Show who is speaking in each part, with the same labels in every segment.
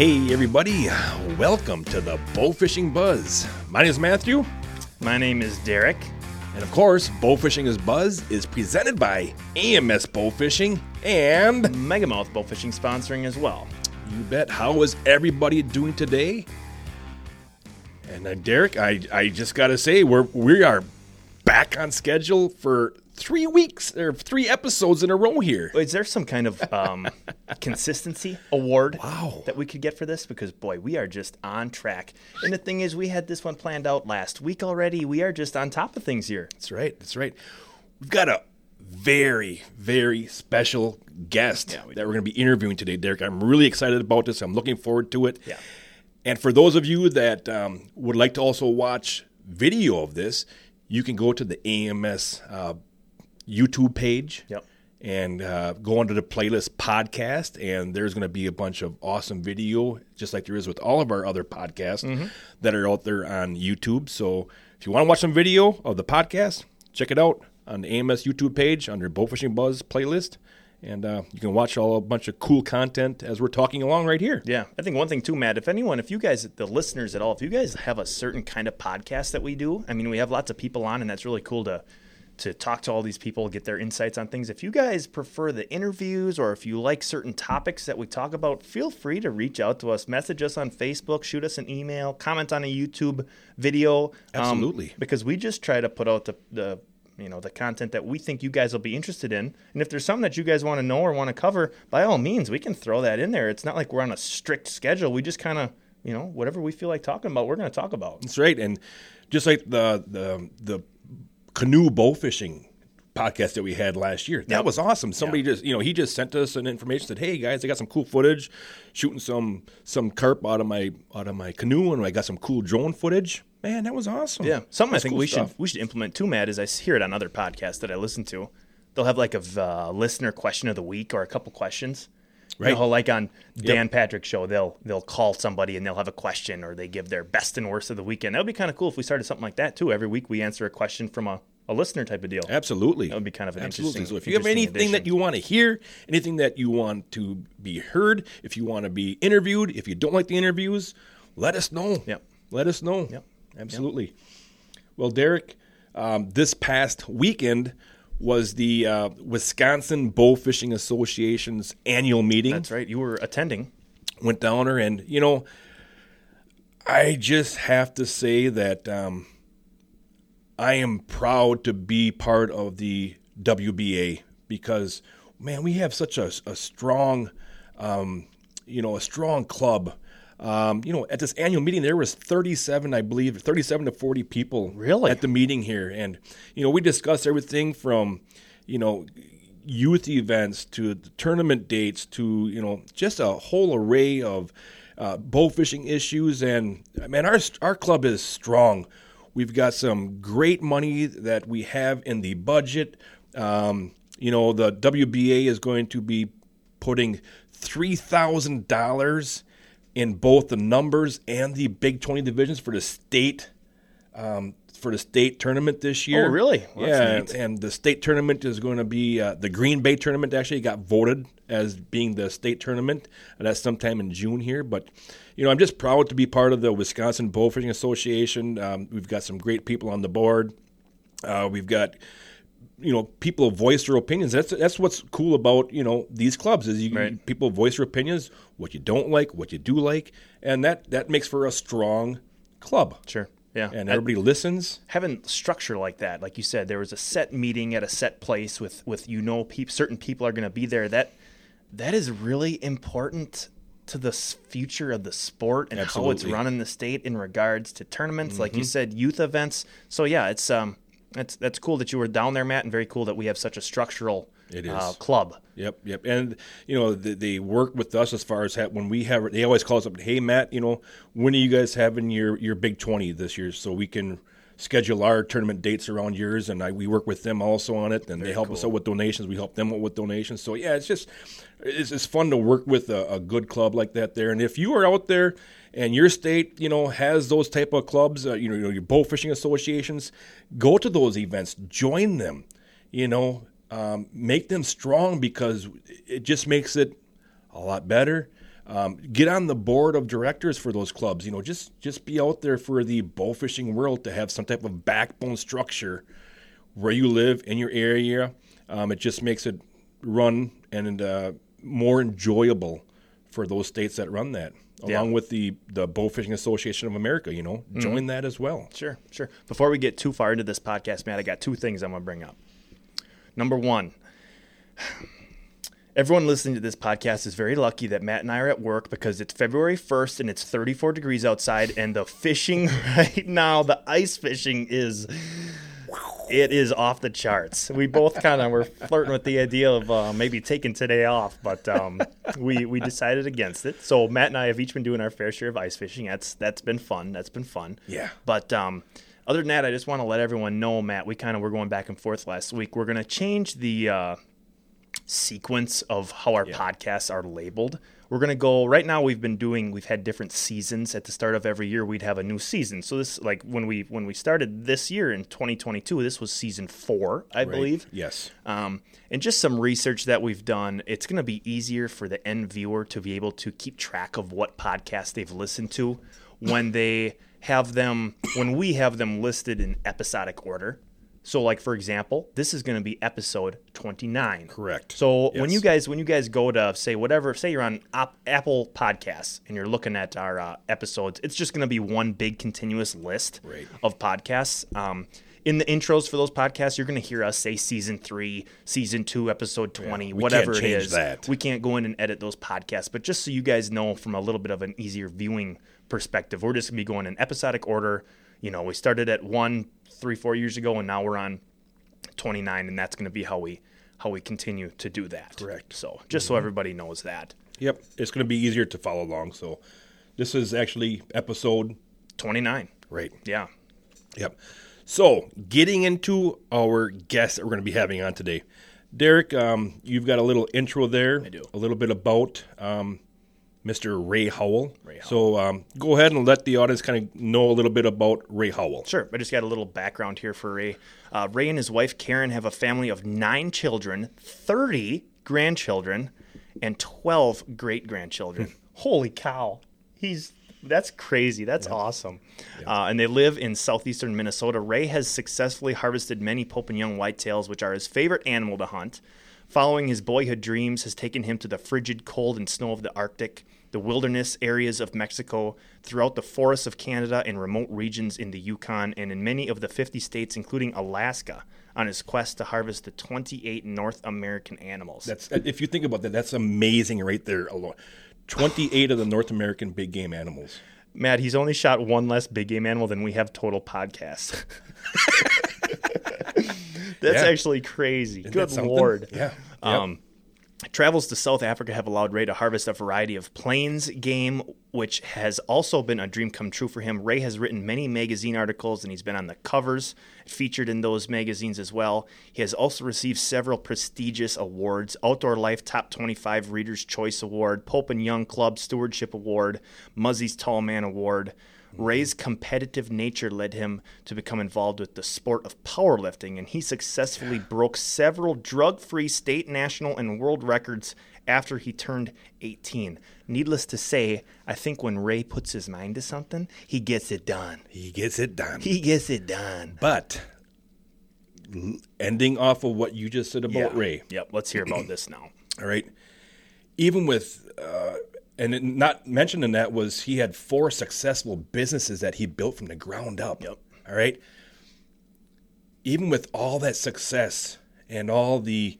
Speaker 1: Hey, everybody, welcome to the Bowfishing Buzz. My name is Matthew,
Speaker 2: My name is Derek.
Speaker 1: and of course, Bowfishing is Buzz is presented by AMS Bowfishing. And
Speaker 2: Megamouth Bowfishing sponsoring as well.
Speaker 1: you bet, how is everybody doing today? And uh, Derek, I, I just got to say, we're, we are back on schedule for three weeks or three episodes in a row here.
Speaker 2: Is there some kind of um, consistency award
Speaker 1: Wow.
Speaker 2: that we could get for this? Because boy, we are just on track. And the thing is, we had this one planned out last week already. We are just on top of things here.
Speaker 1: That's right. That's right. We've got a very, very special guest
Speaker 2: Yeah, we
Speaker 1: that we're going to be interviewing today, Derek. I'm really excited about this. I'm looking forward to it.
Speaker 2: Yeah.
Speaker 1: And for those of you that um, would like to also watch video of this, you can go to the AMS uh, YouTube page.
Speaker 2: Yep.
Speaker 1: And uh, go under the playlist podcast, and there's going to be a bunch of awesome video, just like there is with all of our other podcasts
Speaker 2: Mm-hmm.
Speaker 1: that are out there on YouTube. So if you want to watch some video of the podcast, check it out on the AMS YouTube page under Bowfishing Buzz playlist, and uh, you can watch all a bunch of cool content as we're talking along right here.
Speaker 2: Yeah, I think one thing too, Matt. If anyone, if you guys, the listeners at all, if you guys have a certain kind of podcast that we do, I mean, we have lots of people on, and that's really cool to to talk to all these people, get their insights on things. If you guys prefer the interviews, or if you like certain topics that we talk about, feel free to reach out to us, message us on Facebook, shoot us an email, comment on a YouTube video. um,
Speaker 1: Absolutely.
Speaker 2: because we just try to put out the the you know the content that we think you guys will be interested in and if there's something that you guys want to know or want to cover by all means we can throw that in there it's not like we're on a strict schedule we just kind of you know whatever we feel like talking about we're going to talk about
Speaker 1: That's right, and just like the the the canoe bow fishing podcast that we had last year, that
Speaker 2: Yep.
Speaker 1: was awesome. Somebody just you know he just sent us an information said, "Hey guys, I got some cool footage, shooting some some carp out of my out of my canoe, and I got some cool drone footage." Man, that was awesome.
Speaker 2: yeah something i think
Speaker 1: cool
Speaker 2: we
Speaker 1: stuff.
Speaker 2: should we should implement too matt is i hear it on other podcasts that i listen to they'll have like a uh, listener question of the week or a couple questions You
Speaker 1: Right.
Speaker 2: know, like on Dan Patrick's show, they'll they'll call somebody and they'll have a question or they give their best and worst of the weekend. That would be kind of cool if we started something like that too. Every week we answer a question from a, a listener type of deal.
Speaker 1: Absolutely.
Speaker 2: That would be kind of an
Speaker 1: Absolutely.
Speaker 2: interesting-
Speaker 1: So if you have anything that you want to hear, anything that you want to be heard, if you want to be interviewed, if you don't like the interviews, let us know.
Speaker 2: Yep.
Speaker 1: Let us know.
Speaker 2: Yep.
Speaker 1: Absolutely. Well, Derek, um, this past weekend was the uh, Wisconsin Bow Fishing Association's annual meeting
Speaker 2: That's right. You were attending.
Speaker 1: went down there, and you know, I just have to say that um, I am proud to be part of the WBA because, man, we have such a, a strong, um, you know, a strong club. Um, you know, at this annual meeting, there was 37, I believe, 37 to 40 people
Speaker 2: Really?
Speaker 1: at the meeting here, and you know, we discussed everything from, you know, youth events to the tournament dates to you know just a whole array of uh, bow fishing issues. And man our our club is strong. We've got some great money that we have in the budget. Um, you know the WBA is going to be putting three thousand dollars in both the numbers and the Big Twenty divisions for the state um, for the state tournament this year.
Speaker 2: Oh, really? Well,
Speaker 1: yeah,
Speaker 2: neat.
Speaker 1: and the state tournament is going to be uh, the Green Bay tournament. Actually, got voted as being the state tournament, and that's sometime in June here. But you know, I'm just proud to be part of the Wisconsin Bowfishing Association. Um, we've got some great people on the board. Uh, we've got you know people voice their opinions. That's that's what's cool about you know these clubs is you
Speaker 2: Right.
Speaker 1: people voice their opinions, what you don't like, what you do like, and that that makes for a strong club.
Speaker 2: Sure. Yeah.
Speaker 1: And
Speaker 2: I-
Speaker 1: everybody listens.
Speaker 2: having structure like that, like you said, there was a set meeting at a set place with with you know peop, certain people are going to be there. That that is really important to the future of the sport and how it's
Speaker 1: Absolutely.
Speaker 2: run in the state in regards to tournaments, like you said, youth events. So yeah, it's um that's that's cool that you were down there, Matt, and very cool that we have such a structural
Speaker 1: It is.
Speaker 2: Uh, club.
Speaker 1: Yep, yep. And you know, they, they work with us as far as ha- when we have. They always call us up. Hey, Matt, you know, when are you guys having your your Big Twenty this year? So we can schedule our tournament dates around yours, and I, we work with them also on it. And they help us out with donations. We help them out with donations. So yeah, it's just it's, it's fun to work with a, a good club like that there. And if you are out there and your state, you know, has those type of clubs, uh, you know, your bow fishing associations, go to those events, join them. You know, um, make them strong because it just makes it a lot better. Um, get on the board of directors for those clubs. You know, just just be out there for the bow fishing world to have some type of backbone structure where you live in your area. Um, it just makes it run and uh, more enjoyable for those states that run that.
Speaker 2: Yeah.
Speaker 1: Along with the the Bow Fishing Association of America, you know,
Speaker 2: Mm-hmm.
Speaker 1: join that as well.
Speaker 2: Sure, sure. Before we get too far into this podcast, Matt, I got two things I'm going to bring up. Number one, everyone listening to this podcast is very lucky that Matt and I are at work because it's February 1st and it's 34 degrees outside, and the fishing right now, the ice fishing is. It is off the charts. We both kind of were flirting with the idea of uh, maybe taking today off, but um, we we decided against it. So Matt and I have each been doing our fair share of ice fishing. That's that's been fun. That's been fun.
Speaker 1: Yeah.
Speaker 2: But um, other than that, I just want to let everyone know, Matt. We kind of were going back and forth last week. We're gonna change the uh, sequence of how our podcasts are labeled. We're gonna go right now. We've been doing. We've had different seasons at the start of every year. We'd have a new season. So this, like when we when we started this year in 2022, this was season four, I believe.
Speaker 1: Yes.
Speaker 2: Um, and just some research that we've done, it's going to be easier for the end viewer to be able to keep track of what podcast they've listened to when they have them, when we have them listed in episodic order. So, like for example, this is going to be episode 29.
Speaker 1: Correct.
Speaker 2: So when you guys when you guys go to say whatever, say you're on Op- Apple Podcasts and you're looking at our uh, episodes, it's just going to be one big continuous list
Speaker 1: Right.
Speaker 2: of podcasts. Um, in the intros for those podcasts, you're going to hear us say season three, season two, episode 20,
Speaker 1: we
Speaker 2: whatever
Speaker 1: can't change
Speaker 2: is.
Speaker 1: that.
Speaker 2: We can't go in and edit those podcasts, but just so you guys know from a little bit of an easier viewing perspective, we're just going to be going in episodic order. You know, we started at one, three, four years ago, and now we're on 29 and that's going to be how we how we continue to do that
Speaker 1: Correct.
Speaker 2: so just so everybody knows that
Speaker 1: Yep. It's going to be easier to follow along. So, this is actually episode
Speaker 2: 29
Speaker 1: right.
Speaker 2: yeah
Speaker 1: Yep. So, getting into our guest that we're going to be having on today, Derek. Um, you've got a little intro there. I
Speaker 2: do.
Speaker 1: A little bit about um, Mr. Ray Howell.
Speaker 2: Ray Howell.
Speaker 1: So, um, go ahead and let the audience kind of know a little bit about Ray Howell.
Speaker 2: sure i just got a little background here for ray. Uh, ray and his wife karen have a family of nine children 30 grandchildren and 12 great grandchildren holy cow. He's that's crazy. That's awesome. Uh, and they live in southeastern minnesota. Ray has successfully harvested many pope and young whitetails which are his favorite animal to hunt Following his boyhood dreams has taken him to the frigid cold and snow of the Arctic, the wilderness areas of Mexico, throughout the forests of Canada and remote regions in the Yukon, and in many of the 50 states, including Alaska, on his quest to harvest the 28 North American animals.
Speaker 1: That's uh, if you think about that, that's amazing right there alone. Twenty-eight of the North American big game animals.
Speaker 2: Matt, he's only shot one less big game animal than we have total podcasts. That's
Speaker 1: Yeah.
Speaker 2: actually crazy.
Speaker 1: Isn't
Speaker 2: Good lord.
Speaker 1: Yeah.
Speaker 2: Um, travels to South Africa have allowed Ray to harvest a variety of plains game, which has also been a dream come true for him. Ray has written many magazine articles and he's been on the covers, featured in those magazines as well. He has also received several prestigious awards Outdoor Life Top 25 Reader's Choice Award, Pope and Young Club Stewardship Award, Muzzy's Tall Man Award. Ray's competitive nature led him to become involved with the sport of powerlifting, and he successfully broke several drug free state, national, and world records after he turned 18. Needless to say, I think when Ray puts his mind to something, he gets it done.
Speaker 1: He gets it done.
Speaker 2: He gets it done.
Speaker 1: But ending off of what you just said about Ray,
Speaker 2: Yep, let's hear about this now.
Speaker 1: all right. Even with, uh, and it- not mentioned in that was he had four successful businesses that he built from the ground up.
Speaker 2: Yep.
Speaker 1: All right. Even with all that success and all the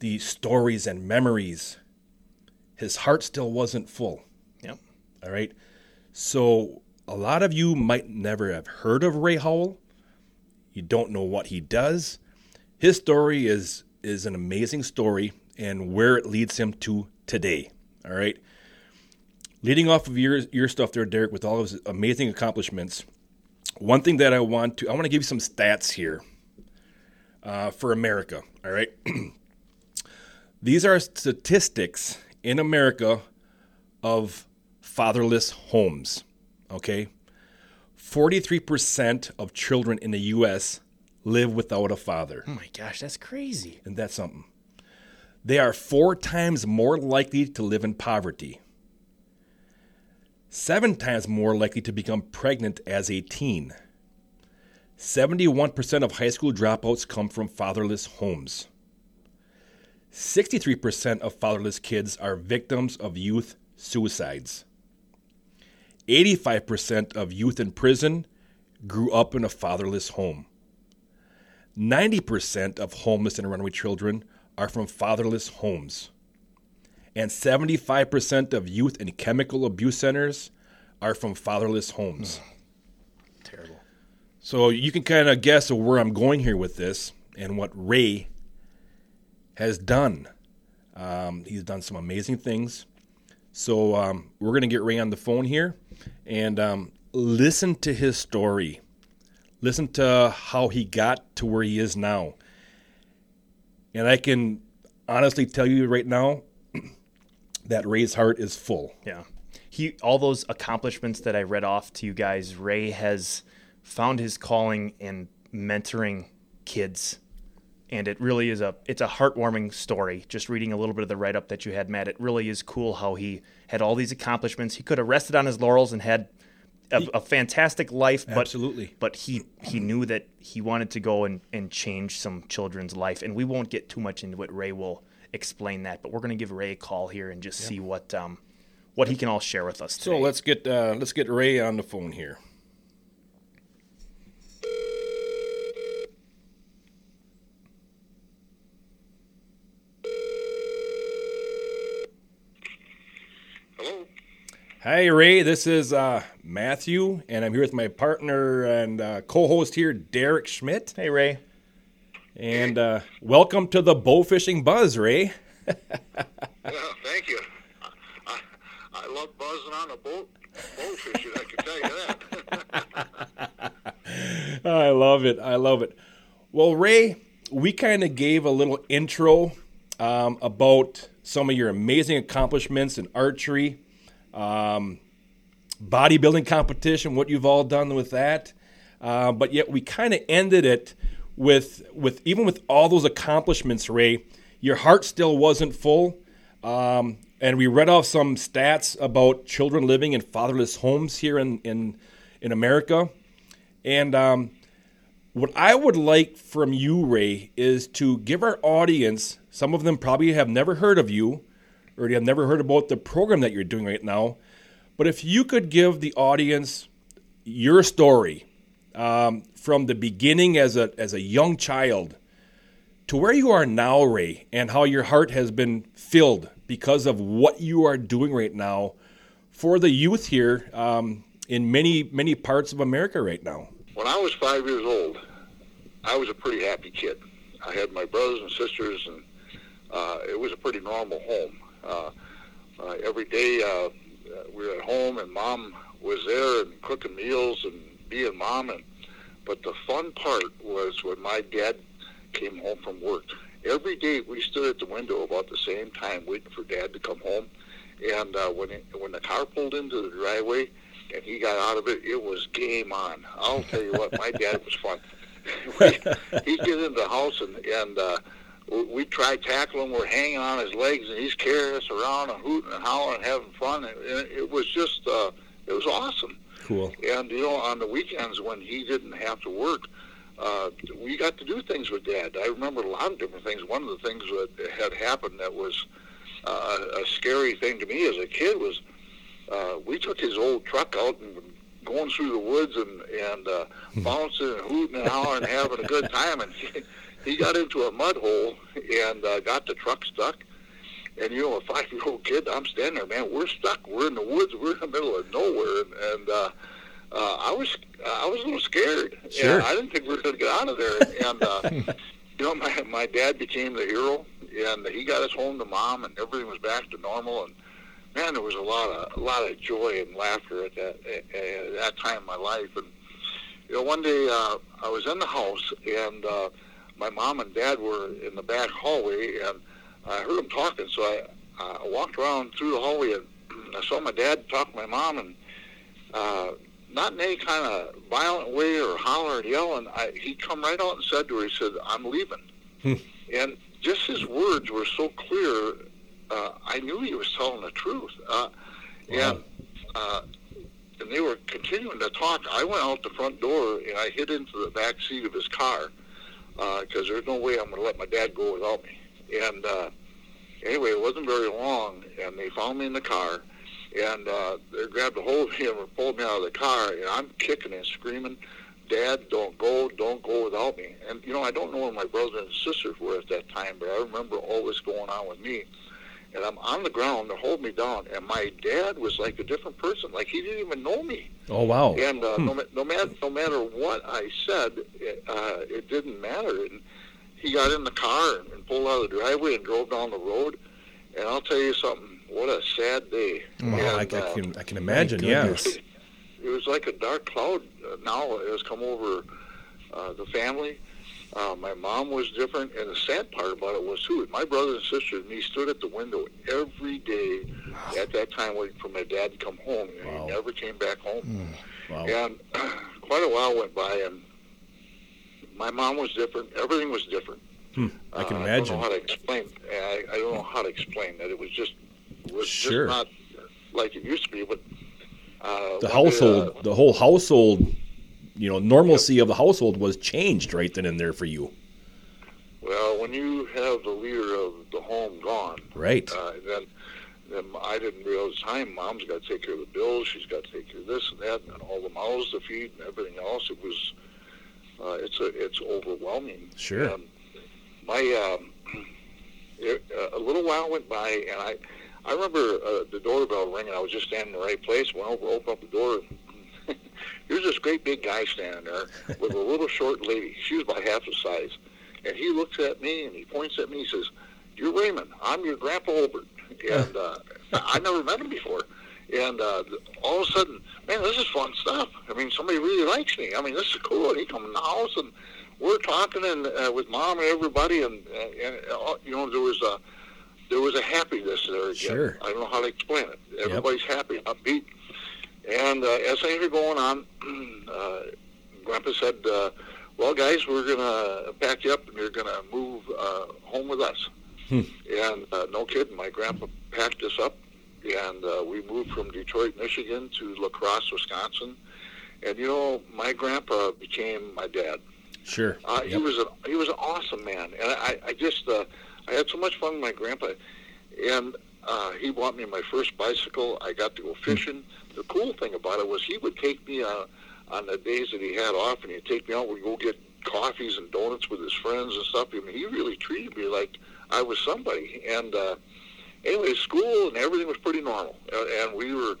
Speaker 1: the stories and memories, his heart still wasn't full.
Speaker 2: Yep.
Speaker 1: All right. So a lot of you might never have heard of Ray Howell. You don't know what he does. His story is is an amazing story and where it leads him to today. All right. Leading off of your your stuff there, Derek, with all of his amazing accomplishments. One thing that I want to I want to give you some stats here uh, for America. All right. These are statistics in America of fatherless homes. Okay? 43% of children in the U.S. live without a father.
Speaker 2: Oh my gosh, that's crazy.
Speaker 1: And that's something. They are four times more likely to live in poverty. Seven times more likely to become pregnant as a teen. 71% of high school dropouts come from fatherless homes. 63% of fatherless kids are victims of youth suicides. 85% of youth in prison grew up in a fatherless home. 90% of homeless and runaway children are from fatherless homes. And 75% of youth in chemical abuse centers are from fatherless homes.
Speaker 2: Terrible.
Speaker 1: So you can kind of guess where I'm going here with this and what Ray has done. Um, he's done some amazing things. So um, we're going to get Ray on the phone here and um, listen to his story. Listen to how he got to where he is now. And I can honestly tell you right now that Ray's heart is full.
Speaker 2: Yeah. He all those accomplishments that I read off to you guys, Ray has found his calling in mentoring kids. And it really is a it's a heartwarming story. Just reading a little bit of the write up that you had, Matt, it really is cool how he had all these accomplishments. He could have rested on his laurels and had a, a fantastic life, but
Speaker 1: Absolutely.
Speaker 2: but he he knew that he wanted to go and, and change some children's life. And we won't get too much into it. Ray will explain that, but we're going to give Ray a call here and just see what um what he can all share with us
Speaker 1: So let's get uh, let's get Ray on the phone here.
Speaker 3: Hello.
Speaker 1: Hi, Ray. This is uh, Matthew, and I'm here with my partner and uh, co-host here, Derek Schmidt.
Speaker 2: hey Ray.
Speaker 1: And uh, welcome to the bow fishing buzz, Ray.
Speaker 3: Yeah, thank you. I, I, love buzzing on a boat, bow fishing. I can tell you that.
Speaker 1: I love it. I love it. Well, Ray, we kind of gave a little intro um, about some of your amazing accomplishments in archery, um, bodybuilding competition, what you've all done with that. Uh, but yet we kind of ended it with with even with all those accomplishments, Ray, your heart still wasn't full. Um, and we read off some stats about children living in fatherless homes here in in, in America. And um, what I would like from you, Ray, is to give our audience, some of them probably have never heard of you or they have never heard about the program that you're doing right now. But if you could give the audience your story um, from the beginning as a, as a young child to where you are now, Ray, and how your heart has been filled because of what you are doing right now for the youth here um, in many, many parts of America right now.
Speaker 3: When I was five years old, I was a pretty happy kid. I had my brothers and sisters, and uh, it was a pretty normal home. Uh, uh, every day uh, we were at home, and mom was there and cooking meals and being mom. And but the fun part was when my dad came home from work. Every day we stood at the window about the same time, waiting for dad to come home. And uh, when it, when the car pulled into the driveway and he got out of it, it was game on. I'll tell you what, my dad was fun. He'd get into the house and and uh, we try tackling. We're hanging on his legs, and he's carrying us around and hooting and howling, and having fun. And it, it was just, uh, it was awesome.
Speaker 1: Cool.
Speaker 3: And you know, on the weekends when he didn't have to work, uh, we got to do things with Dad. I remember a lot of different things. One of the things that had happened that was uh, a scary thing to me as a kid was uh, we took his old truck out and going through the woods and and uh, bouncing and hooting and howling and having a good time. And he, he got into a mud hole and uh, got the truck stuck. And you know, a five-year-old kid, I'm standing there, man. We're stuck. We're in the woods. We're in the middle of nowhere, and, and uh, uh, I was I was a little scared.
Speaker 1: Sure.
Speaker 3: And I didn't think we were going to get out of there. And uh, you know, my my dad became the hero, and he got us home to mom, and everything was back to normal. And man, there was a lot of a lot of joy and laughter at that at, at that time in my life. And you know, one day uh, I was in the house, and uh, my mom and dad were in the back hallway, and I heard them talking. So I I walked around through the hallway, and I saw my dad talk to my mom, and uh, not in any kind of violent way or holler and yelling. I, he come right out and said to her, he said, "I'm leaving," and just his words were so clear. Uh, I knew he was telling the truth. Uh,
Speaker 1: Wow.
Speaker 3: And uh, and they were continuing to talk. I went out the front door and I hid into the back seat of his car because uh, there's no way I'm going to let my dad go without me. And uh, anyway, it wasn't very long, and they found me in the car, and uh, they grabbed a hold of me and pulled me out of the car, and I'm kicking and screaming, "Dad, don't go, don't go without me." And you know, I don't know where my brothers and sisters were at that time, but I remember all this going on with me and I'm on the ground. They hold me down, and my dad was like a different person. Like he didn't even know me.
Speaker 1: Oh wow!
Speaker 3: And uh, hmm. no, no matter no matter what I said, it, uh, it didn't matter. And he got in the car and, and pulled out of the driveway and drove down the road. And I'll tell you something. What a sad day.
Speaker 1: Wow, and, I, I, uh, can I can imagine. Yes.
Speaker 3: It, it was like a dark cloud. Uh, now has come over uh, the family uh, my mom was different, and the sad part about it was too. My brother and sister and me stood at the window every day at that time waiting for my dad to come home, and wow. he never came back home. Mm. Wow. And quite a while went by, and my mom was different. Everything was different.
Speaker 1: Hmm. I can uh, imagine.
Speaker 3: I don't know how to explain. I, I don't know how to explain that. It was just was
Speaker 1: sure.
Speaker 3: just not like it used to be. But uh,
Speaker 1: the household, uh, the whole household you know normalcy yep. of the household was changed right then and there for you.
Speaker 3: Well, when you have the leader of the home gone,
Speaker 1: right,
Speaker 3: uh, then then I didn't realize time. Mom's got to take care of the bills. She's got to take care of this and that, and all the mouths to feed and everything else. It was uh, it's a it's overwhelming.
Speaker 1: Sure.
Speaker 3: And my um, it, uh, a little while went by, and I I remember uh, the doorbell ringing. I was just standing in the right place. Went over, opened up the door. Here's this great big guy standing there with a little short lady. She was about half the size. And he looks at me and he points at me. He says, "You're Raymond. I'm your Grandpa Obert." And uh, I never met him before. And uh, all of a sudden, man, this is fun stuff. I mean, somebody really likes me. I mean, this is cool. And he comes in the house and we're talking and uh, with mom and everybody, and, and uh, you know, there was a there was a happiness there again.
Speaker 1: Sure.
Speaker 3: I don't know how to explain it. Everybody's yep. happy, upbeat. And uh, as things were going on, uh, Grandpa said, uh, "Well, guys, we're gonna pack you up and you're gonna move uh, home with us." Hmm. And uh, no kidding, my grandpa packed us up, and uh, we moved from Detroit, Michigan, to La Crosse, Wisconsin. And you know, my grandpa became my dad.
Speaker 1: Sure.
Speaker 3: Uh, yep. He was a he was an awesome man, and I, I just uh, I had so much fun with my grandpa, and uh, he bought me my first bicycle. I got to go fishing. Hmm the cool thing about it was he would take me uh, on the days that he had off, and he'd take me out. We'd go get coffees and donuts with his friends and stuff. I mean, he really treated me like I was somebody. And uh, anyway, school and everything was pretty normal, and we were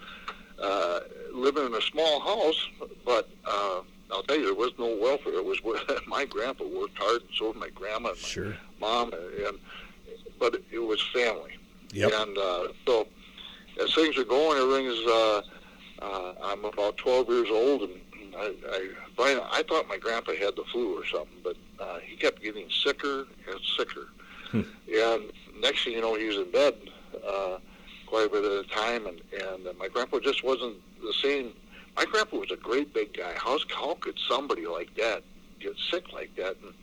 Speaker 3: uh, living in a small house. But uh, I'll tell you, there was no welfare. It was my grandpa worked hard, and so did my grandma, and my mom, and but it was family.
Speaker 1: Yep.
Speaker 3: And uh, so as things are going, everything's. Uh, uh, I'm about 12 years old, and I, I, I thought my grandpa had the flu or something, but uh, he kept getting sicker and sicker. Hmm. And next thing you know, he was in bed uh, quite a bit at a time, and, and uh, my grandpa just wasn't the same. My grandpa was a great big guy. How, how could somebody like that get sick like that? And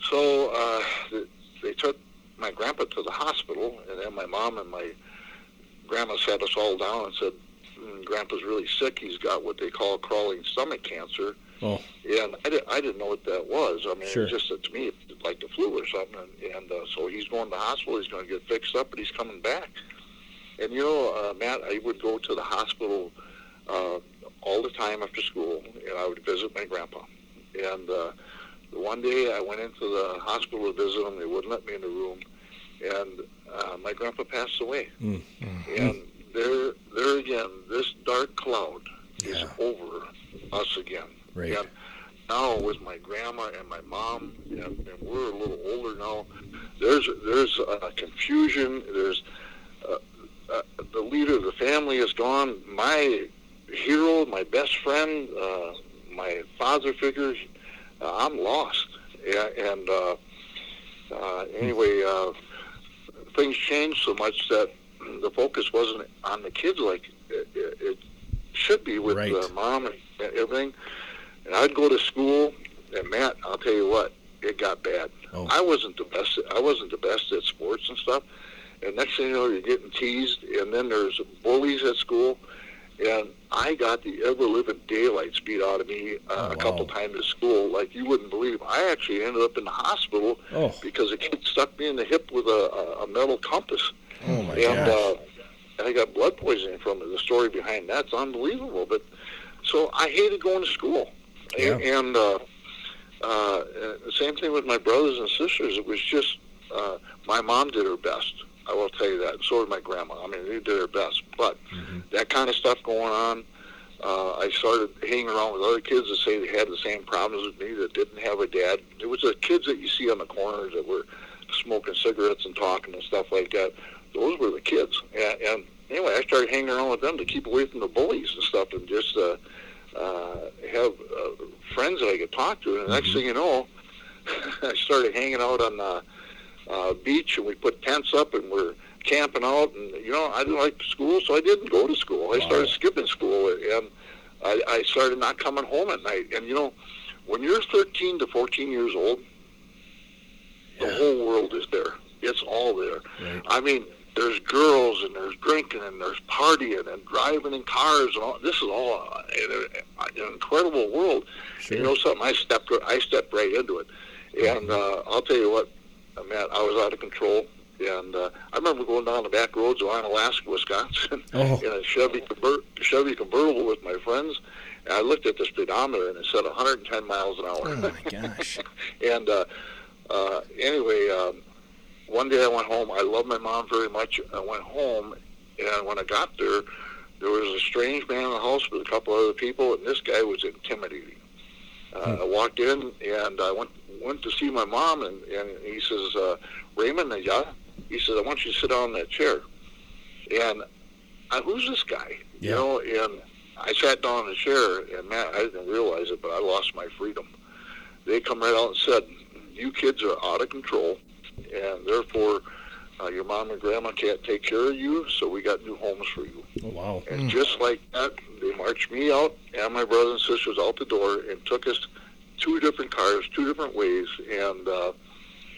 Speaker 3: so uh, they took my grandpa to the hospital, and then my mom and my grandma sat us all down and said, Grandpa's really sick. He's got what they call crawling stomach cancer.
Speaker 1: Oh.
Speaker 3: And I, did, I didn't know what that was. I mean,
Speaker 1: sure.
Speaker 3: it just said to me, it's like the flu or something. And, and uh, so he's going to the hospital. He's going to get fixed up, but he's coming back. And you know, uh, Matt, I would go to the hospital uh, all the time after school, and I would visit my grandpa. And uh, one day I went into the hospital to visit him. They wouldn't let me in the room, and uh, my grandpa passed away.
Speaker 1: Mm-hmm.
Speaker 3: And there, there again, this dark cloud yeah. is over us again.
Speaker 1: Right.
Speaker 3: And now with my grandma and my mom, and, and we're a little older now. There's there's uh, confusion. There's uh, uh, the leader of the family is gone. My hero, my best friend, uh, my father figure, uh, I'm lost. Yeah, and uh, uh, anyway, uh, things changed so much that the focus wasn't on the kids like it, it should be with
Speaker 1: right.
Speaker 3: uh, mom and everything. And I'd go to school, and Matt, I'll tell you what, it got bad.
Speaker 1: Oh.
Speaker 3: I wasn't the best. I wasn't the best at sports and stuff. And next thing you know, you're getting teased, and then there's bullies at school. and I got the ever living daylights beat out of me uh,
Speaker 1: Oh,
Speaker 3: a couple times at school, like you wouldn't believe. I actually ended up in the hospital
Speaker 1: Oh.
Speaker 3: because a kid stuck me in the hip with a, a, a metal compass,
Speaker 1: Oh my
Speaker 3: and
Speaker 1: gosh.
Speaker 3: uh, I got blood poisoning from it. The story behind that's unbelievable. But so I hated going to school,
Speaker 1: Yeah.
Speaker 3: and, uh, uh, the same thing with my brothers and sisters. It was just uh, my mom did her best. I will tell you that. And so did my grandma. I mean, they did their best. But that kind of stuff going on, uh, I started hanging around with other kids that say they had the same problems as me that didn't have a dad. It was the kids that you see on the corners that were smoking cigarettes and talking and stuff like that. Those were the kids. And, and anyway, I started hanging around with them to keep away from the bullies and stuff and just uh, uh, have uh, friends that I could talk to. And the next thing you know, I started hanging out on the uh, beach and we put tents up and we're camping out. And, you know, I didn't like school, so I didn't go to school. I
Speaker 1: Wow.
Speaker 3: started skipping school and I, I started not coming home at night. And, you know, when you're 13 to 14 years old, the whole world is there. It's all there.
Speaker 1: Right.
Speaker 3: I mean, there's girls and there's drinking and there's partying and driving in cars and all. This is all an, an incredible world.
Speaker 1: Sure.
Speaker 3: You know something? I stepped I stepped right into it, and uh, I'll tell you what, uh, Matt, I was out of control. And uh, I remember going down the back roads of Onalaska, Wisconsin,
Speaker 1: Oh.
Speaker 3: in a Chevy convert, Chevy convertible with my friends. And I looked at the speedometer and it said 110 miles an hour.
Speaker 2: Oh my gosh.
Speaker 3: And uh, uh, anyway, um, one day I went home. I love my mom very much. I went home, and when I got there, there was a strange man in the house with a couple other people, and this guy was intimidating. Uh, I walked in, and I went went to see my mom, and, and he says, uh, Raymond, uh, yeah? He says, I want you to sit down in that chair. And I, who's this guy? You know, and I sat down in the chair, and man, I didn't realize it, but I lost my freedom. They come right out and said, you kids are out of control, and therefore uh, your mom and grandma can't take care of you, so we got new homes for you.
Speaker 1: Oh wow.
Speaker 3: And just like that, they marched me out and my brothers and sisters out the door and took us two different cars, two different ways. And uh,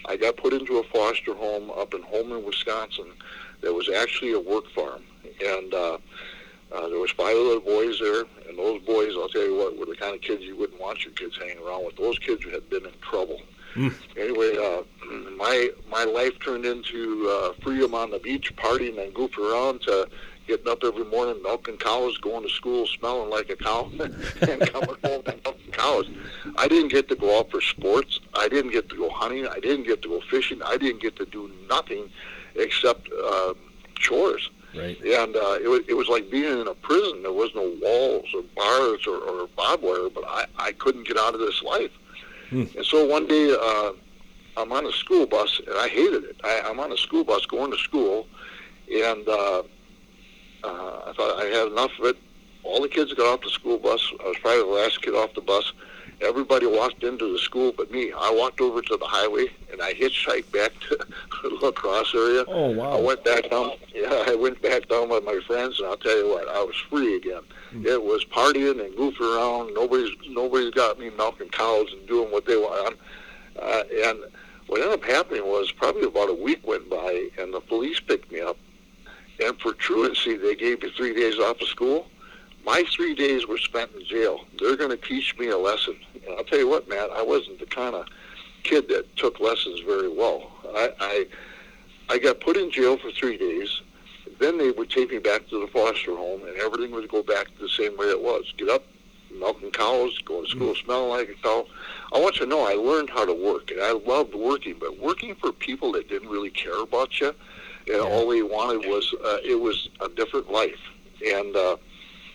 Speaker 3: I got put into a foster home up in Holmen, Wisconsin that was actually a work farm. And uh, uh, there was five other boys there. And those boys, I'll tell you what, were the kind of kids you wouldn't want your kids hanging around with. Those kids had been in trouble. Anyway, uh, my my life turned into uh, freedom on the beach, partying and goofing around to getting up every morning, milking cows, going to school smelling like a cow, and coming home and milking cows. I didn't get to go out for sports. I didn't get to go hunting. I didn't get to go fishing. I didn't get to do nothing except uh, chores.
Speaker 1: Right.
Speaker 3: And uh, it, was, it was like being in a prison. There was no walls or bars or, or barbed wire, but I, I couldn't get out of this life. And so one day uh, I'm on a school bus, and I hated it. I, I'm on a school bus going to school, and uh, uh, I thought I had enough of it. All the kids got off the school bus. I was probably the last kid off the bus. Everybody walked into the school but me. I walked over to the highway, and I hitchhiked back to the La Crosse area.
Speaker 1: Oh wow.
Speaker 3: I went back down. Yeah, I went back down with my friends, and I'll tell you what, I was free again. It was partying and goofing around. Nobody's nobody's got me milking cows and doing what they want. Uh, and what ended up happening was probably about a week went by, and the police picked me up. And for truancy, they gave me three days off of school. My three days were spent in jail. They're going to teach me a lesson. And I'll tell you what, Matt, I wasn't the kind of kid that took lessons very well. I, I I got put in jail for three days. Then they would take me back to the foster home, and everything would go back to the same way it was. Get up, milking cows, go to school smelling like a cow. I want you to know I learned how to work, and I loved working, but working for people that didn't really care about you, and all they wanted was uh, it was a different life. And uh,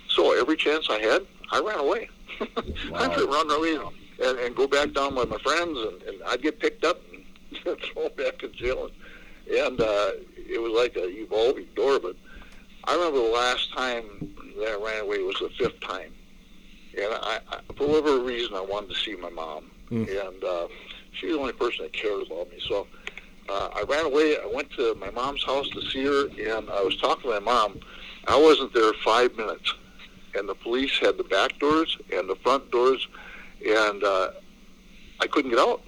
Speaker 3: so every chance I had, I ran away. I would run away and, and go back down with my friends, and, and I'd get picked up and thrown back in jail. And uh, it was like a evolving door. But I remember the last time that I ran away was the fifth time. And I, I, for whatever reason, I wanted to see my mom. And uh, she's the only person that cared about me. So uh, I ran away. I went to my mom's house to see her, and I was talking to my mom. I wasn't there five minutes, and the police had the back doors and the front doors, and uh, I couldn't get out.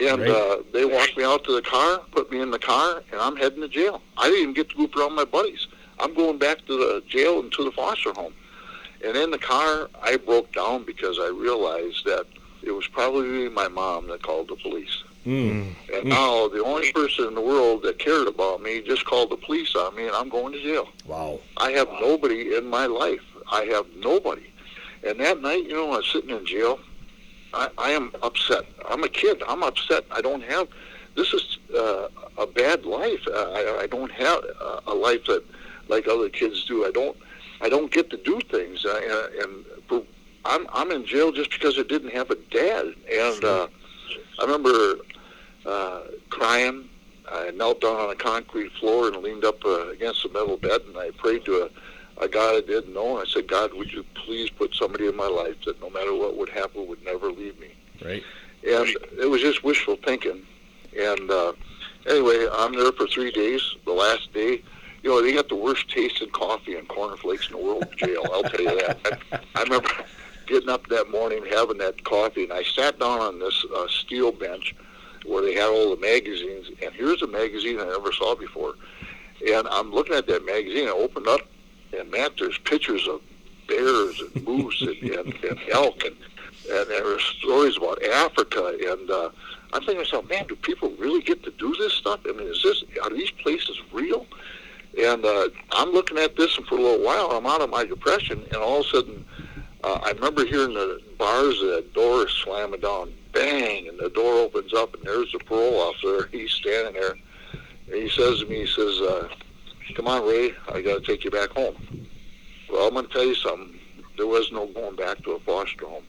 Speaker 3: And uh, they walked me out to the car, put me in the car, and I'm heading to jail. I didn't even get to goof around my buddies. I'm going back to the jail and to the foster home. And in the car, I broke down because I realized that it was probably my mom that called the police.
Speaker 1: Mm.
Speaker 3: And now the only person in the world that cared about me just called the police on me, and I'm going to jail.
Speaker 1: Wow.
Speaker 3: I have nobody in my life. I have nobody. And that night, you know, I was sitting in jail. I, I am upset. I'm a kid. I'm upset. I don't have. This is uh, a bad life. Uh, I, I don't have a life that like other kids do. I don't. I don't get to do things. Uh, and for, I'm I'm in jail just because I didn't have a dad. And uh, I remember uh, crying. I knelt down on a concrete floor and leaned up uh, against a metal bed, and I prayed to a a God I didn't know. And I said, God, would you please put somebody in my life that no matter what would happen would never leave me?
Speaker 1: Right.
Speaker 3: And it was just wishful thinking. And uh, anyway, I'm there for three days. The last day, you know, they got the worst tasting coffee and cornflakes in the world in jail. I'll tell you that. I, I remember getting up that morning, having that coffee, and I sat down on this uh, steel bench where they had all the magazines. And here's a magazine I never saw before. And I'm looking at that magazine. I opened up and man, there's pictures of bears and moose and, and, and elk, and, and there are stories about Africa. And uh, I'm thinking to myself, man, do people really get to do this stuff? I mean, is this are these places real? And uh, I'm looking at this, and for a little while, I'm out of my depression, and all of a sudden, uh, I remember hearing the bars of the door slamming down, bang, and the door opens up, and there's the parole officer. He's standing there, and he says to me, he says. Uh, come on, Ray, I got to take you back home. Well, I'm going to tell you something. There was no going back to a foster home.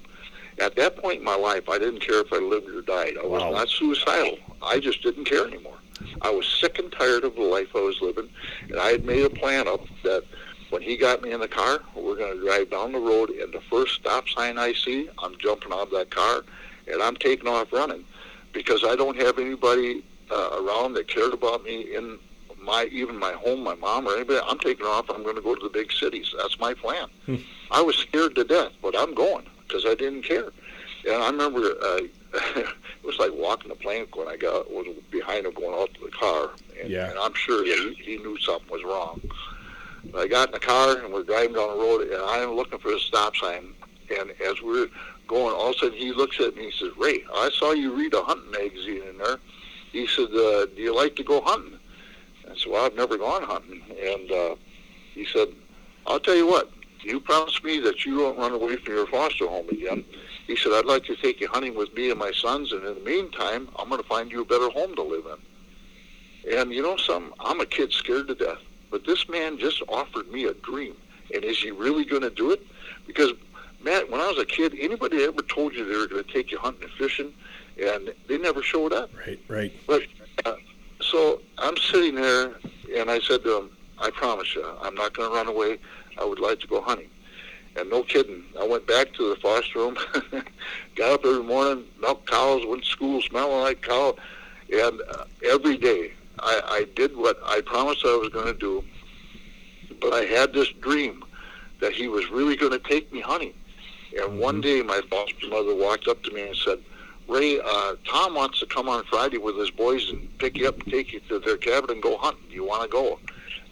Speaker 3: At that point in my life, I didn't care if I lived or died. I was
Speaker 1: Wow.
Speaker 3: not suicidal. I just didn't care anymore. I was sick and tired of the life I was living, and I had made a plan up that when he got me in the car, we're going to drive down the road, and the first stop sign I see, I'm jumping out of that car, and I'm taking off running because I don't have anybody uh, around that cared about me in my even my home, my mom or anybody. I'm taking off. I'm going to go to the big cities. That's my plan. I was scared to death, but I'm going because I didn't care. And I remember uh, it was like walking the plank when I got was behind him going out to the car, and,
Speaker 1: Yeah.
Speaker 3: and I'm sure he, he knew something was wrong. I got in the car and we're driving down the road, and I'm looking for a stop sign. And as we're going, all of a sudden he looks at me and he says, "Ray, I saw you read a hunting magazine in there." He said, uh, "Do you like to go hunting?" I said, "Well, I've never gone hunting." And uh, he said, "I'll tell you what. You promise me that you won't run away from your foster home again." He said, "I'd like to take you hunting with me and my sons, and in the meantime, I'm going to find you a better home to live in." And you know something? I'm a kid scared to death, but this man just offered me a dream. And is he really going to do it? Because Matt, when I was a kid, anybody ever told you they were going to take you hunting and fishing, and they never showed up.
Speaker 1: Right. Right.
Speaker 3: But uh, so I'm sitting there, and I said to him, "I promise you, I'm not going to run away. I would like to go hunting." And no kidding, I went back to the foster home, got up every morning, milked cows, went to school smelling like cow, and uh, every day I, I did what I promised I was going to do. But I had this dream that he was really going to take me hunting. And one day, my foster mother walked up to me and said, Ray, uh, Tom wants to come on Friday with his boys and pick you up and take you to their cabin and go hunting. Do you want to go?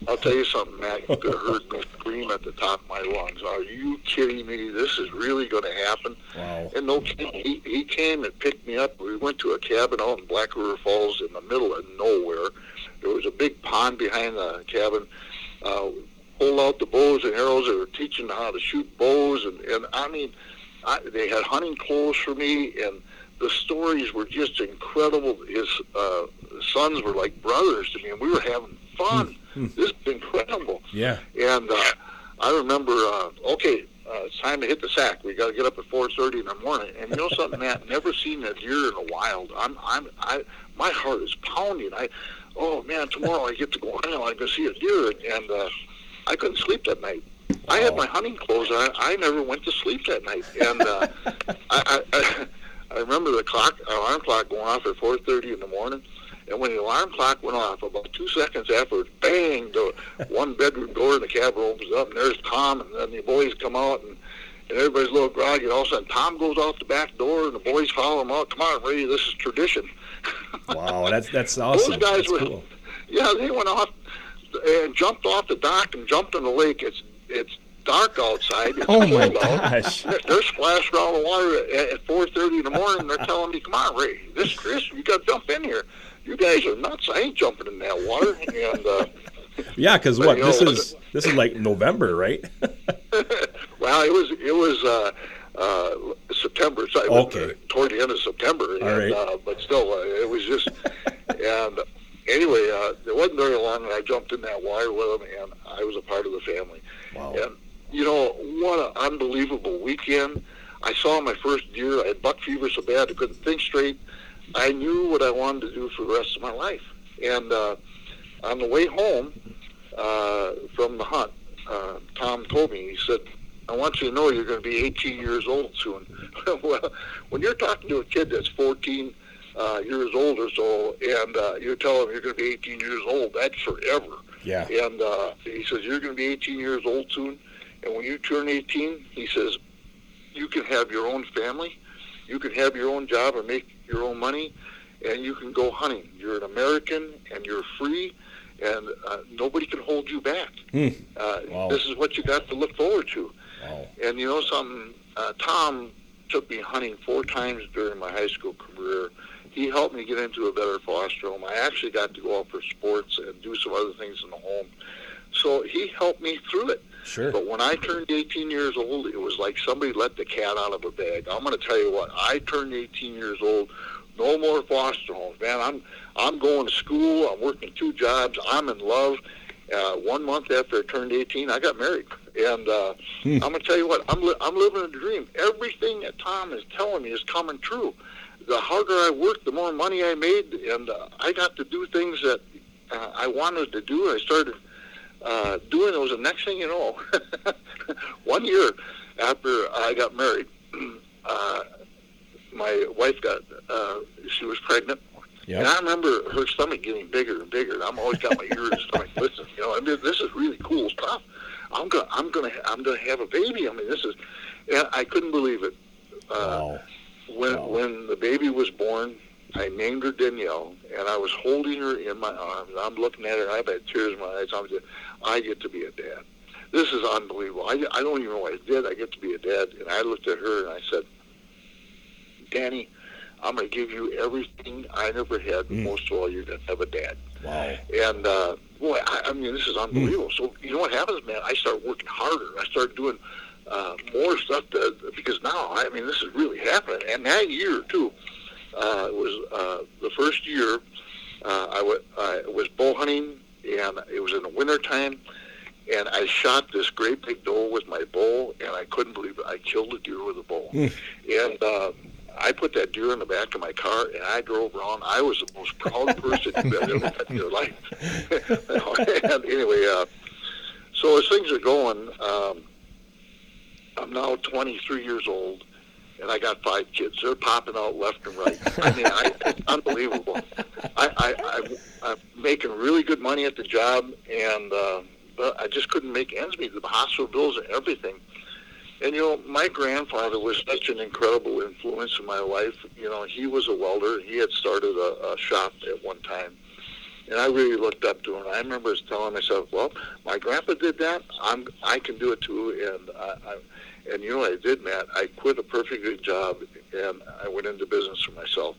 Speaker 3: I'll tell you something, Matt. You could have heard me scream at the top of my lungs. Are you kidding me? This is really going to happen.
Speaker 1: Wow.
Speaker 3: And no kidding, he, he came and picked me up. We went to a cabin out in Black River Falls in the middle of nowhere. There was a big pond behind the cabin. Uh, pulled out the bows and arrows. They were teaching how to shoot bows, and, and I mean, I, they had hunting clothes for me, and the stories were just incredible. His uh, sons were like brothers to me, and we were having fun. this is incredible.
Speaker 1: Yeah.
Speaker 3: And uh, I remember, uh, okay, uh, it's time to hit the sack. We got to get up at 4:30 in the morning. And you know something, Matt? Never seen a deer in the wild. I'm, I'm, I, my heart is pounding. I, oh man, tomorrow I get to go hunting. I'm going to see a deer, and uh, I couldn't sleep that night. I had my hunting clothes on. I never went to sleep that night, and uh, I, I, I remember the clock, alarm clock going off at 4:30 in the morning. And when the alarm clock went off, about two seconds after, bang, the one bedroom door in the cabin opens up, and there's Tom, and then the boys come out, and, and everybody's a little groggy. And all of a sudden, Tom goes out the back door, and the boys follow him out. Come on, Ray, this is tradition.
Speaker 1: Wow. That's that's awesome.
Speaker 3: Those guys
Speaker 1: That's
Speaker 3: were-
Speaker 1: cool.
Speaker 3: Yeah, they went off. and jumped off the dock and jumped in the lake. It's it's dark outside.
Speaker 2: Oh my gosh.
Speaker 3: They're, they're splashing all the water at, at 4:30 in the morning. They're telling me, "Come on, Ray, this Chris, you got to jump in here. You guys are nuts. I ain't jumping in that water." And uh,
Speaker 1: Yeah, because what this
Speaker 3: know,
Speaker 1: is this is like November, right?
Speaker 3: well, it was it was uh, uh, September. So it was,
Speaker 1: Okay.
Speaker 3: toward the end of September.
Speaker 1: All
Speaker 3: and,
Speaker 1: right.
Speaker 3: uh, but still, uh, it was just. and anyway, uh, it wasn't very long, and I jumped in that water with them, and I was a part of the family.
Speaker 1: Wow.
Speaker 3: And you know what an unbelievable weekend! I saw my first deer. I had buck fever so bad I couldn't think straight. I knew what I wanted to do for the rest of my life. And uh, on the way home uh, from the hunt, uh, Tom told me he said, "I want you to know you're going to be 18 years old soon." well, when you're talking to a kid that's 14 uh, years old or so, and uh, you tell him you're going to be 18 years old, that's forever.
Speaker 1: Yeah.
Speaker 3: And uh, he says, You're going to be 18 years old soon. And when you turn 18, he says, You can have your own family. You can have your own job and make your own money. And you can go hunting. You're an American and you're free. And uh, nobody can hold you back.
Speaker 1: Hmm.
Speaker 3: Uh,
Speaker 1: Wow.
Speaker 3: This is what you got to look forward to.
Speaker 1: Wow.
Speaker 3: And you know something? Uh, Tom took me hunting four times during my high school career. He helped me get into a better foster home. I actually got to go out for sports and do some other things in the home. So he helped me through it.
Speaker 1: Sure.
Speaker 3: But when I turned 18 years old, it was like somebody let the cat out of a bag. I'm going to tell you what. I turned 18 years old. No more foster homes, man. I'm I'm going to school. I'm working two jobs. I'm in love. Uh, one month after I turned 18, I got married, and uh,
Speaker 1: Hmm.
Speaker 3: I'm gonna tell you what. I'm li- I'm living a dream. Everything that Tom is telling me is coming true. The harder I worked, the more money I made, and uh, I got to do things that uh, I wanted to do. I started uh, doing those. The next thing you know, one year after I got married, uh, my wife got uh, she was pregnant.
Speaker 1: Yep.
Speaker 3: And I remember her stomach getting bigger and bigger. And I'm always got my ears stomach. Listen, you know, I mean, this is really cool stuff. I'm gonna, I'm gonna, I'm gonna have a baby. I mean, this is, and I couldn't believe it. Uh,
Speaker 1: Wow.
Speaker 3: when
Speaker 1: Wow.
Speaker 3: when the baby was born, I named her Danielle, and I was holding her in my arms. I'm looking at her, and I've had tears in my eyes. I'm just, I get to be a dad. This is unbelievable. I, I don't even know what I did. I get to be a dad, and I looked at her and I said, Danny, I'm going to give you everything I never had.
Speaker 1: Mm.
Speaker 3: Most of all, you're going to have a dad.
Speaker 1: Wow.
Speaker 3: And uh, boy, I, I mean, this is unbelievable. So you know what happens, man? I start working harder. I start doing uh, more stuff to, because now, I mean, this is really happening. And that year too uh, was uh, the first year uh, I wa- I was bow hunting, and it was in the wintertime. And I shot this great big doe with my bow, and I couldn't believe it. I killed a deer with a bow.
Speaker 1: Hmm.
Speaker 3: And uh, I put that deer in the back of my car, and I drove around. I was the most proud person you've ever met in your life. and anyway, uh, so as things are going, um, I'm now 23 years old, and I got five kids. They're popping out left and right. I mean, I, it's unbelievable. I, I, I, I'm making really good money at the job, and uh, but I just couldn't make ends meet. The hospital bills and everything. And you know, my grandfather was such an incredible influence in my life. You know, he was a welder. He had started a, a shop at one time, and I really looked up to him. I remember telling myself, "Well, my grandpa did that. I'm I can do it too." And I, I and you know what I did, Matt? I quit a perfect good job, and I went into business for myself.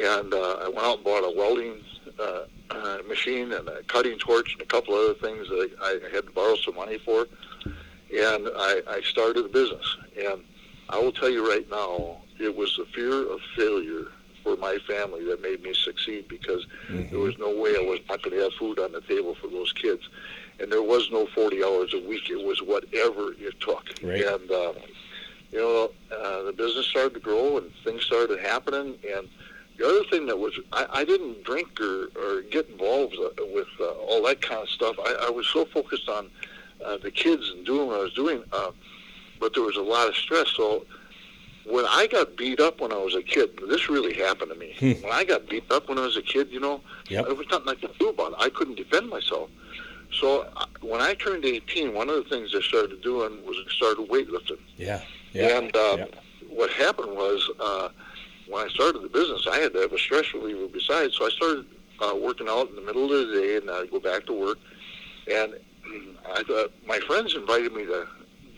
Speaker 3: And uh, I went out and bought a welding uh, uh, machine and a cutting torch and a couple other things that I, I had to borrow some money for. And I, I started a business. And I will tell you right now, it was the fear of failure for my family that made me succeed because there was no way I was not going to have food on the table for those kids. And there was no 40 hours a week. It was whatever it took.
Speaker 1: Right.
Speaker 3: And, uh, you know, uh, the business started to grow and things started happening. And the other thing that was, I, I didn't drink or, or get involved uh, with uh, all that kind of stuff. I, I was so focused on uh, the kids and doing what I was doing, uh, but there was a lot of stress. So when I got beat up when I was a kid, this really happened to me. when I got beat up when I was a kid, you know,
Speaker 1: Yep.
Speaker 3: there was nothing I could do about it. I couldn't defend myself. So when I turned 18, one of the things I started doing was I started weightlifting.
Speaker 1: Yeah. Yeah.
Speaker 3: And uh,
Speaker 1: yeah.
Speaker 3: what happened was, uh, when I started the business, I had to have a stress reliever besides. So I started uh, working out in the middle of the day, and I'd go back to work. And I thought my friends invited me to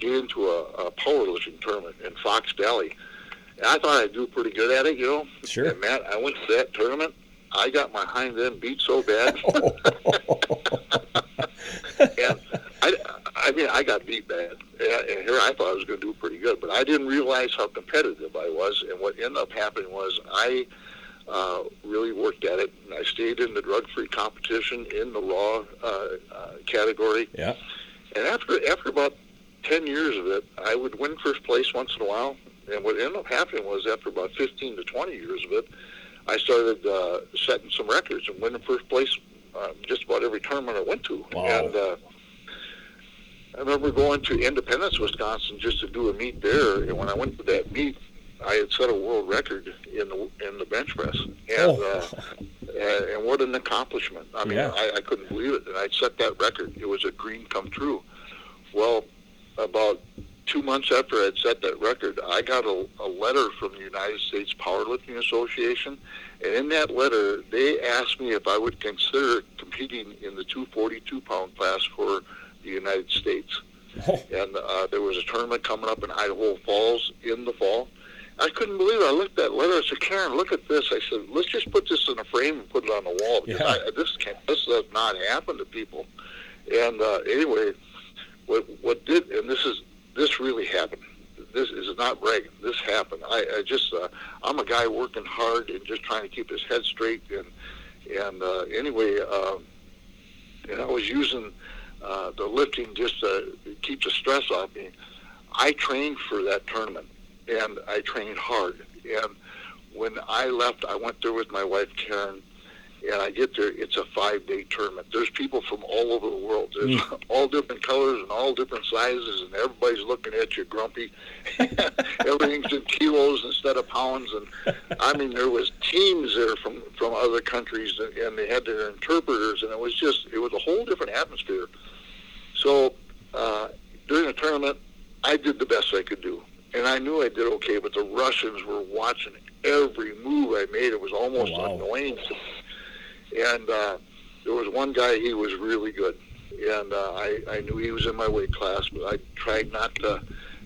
Speaker 3: get into a, a powerlifting tournament in Fox Valley. And I thought I'd do pretty good at it, you know.
Speaker 2: Sure.
Speaker 3: And Matt, I went to that tournament. I got my hind end beat so bad. and I, I mean, I got beat bad. And here I thought I was going to do pretty good, but I didn't realize how competitive I was. And what ended up happening was I uh, really worked at it. And I stayed in the drug-free competition in the raw uh, uh, category.
Speaker 1: Yeah.
Speaker 3: And after after about ten years of it, I would win first place once in a while. And what ended up happening was after about fifteen to twenty years of it, I started uh, setting some records and winning first place uh, just about every tournament I went to.
Speaker 1: Wow.
Speaker 3: And uh, I remember going to Independence, Wisconsin, just to do a meet there. And when I went to that meet, I had set a world record in the in the bench press. And
Speaker 1: Oh.
Speaker 3: uh, and, what an accomplishment! I mean,
Speaker 1: Yeah.
Speaker 3: I, I couldn't believe it. And I'd set that record. It was a dream come true. Well, about two months after I'd set that record, I got a, a letter from the United States Powerlifting Association, and in that letter, they asked me if I would consider competing in the 242 pound class for the United States.
Speaker 1: Oh.
Speaker 3: And uh, there was a tournament coming up in Idaho Falls in the fall. I couldn't believe it. I looked at that letter. I said, Karen, look at this. I said, let's just put this in a frame and put it on the wall. Because
Speaker 1: Yeah.
Speaker 3: I, this can't, this does not happen to people. And uh, anyway, what what did and this is this really happened. This is not bragging. This happened. I, I just uh, I'm a guy working hard and just trying to keep his head straight. And and uh, anyway, uh, and I was using uh, the lifting just to keep the stress off me. I trained for that tournament, and I trained hard. And when I left, I went there with my wife Karen, and I get there. It's a five-day tournament. There's people from all over the world. There's all different colors and all different sizes, and everybody's looking at you grumpy. Everything's in kilos instead of pounds, and I mean there was teams there from from other countries, and- they had their interpreters, and it was just it was a whole different atmosphere. So uh, during the tournament, I did the best I could do, and I knew I did okay. But the Russians were watching every move I made. It was almost
Speaker 1: Oh, wow.
Speaker 3: annoying. To me. And uh, there was one guy. He was really good, and uh, I I knew he was in my weight class, but I tried not to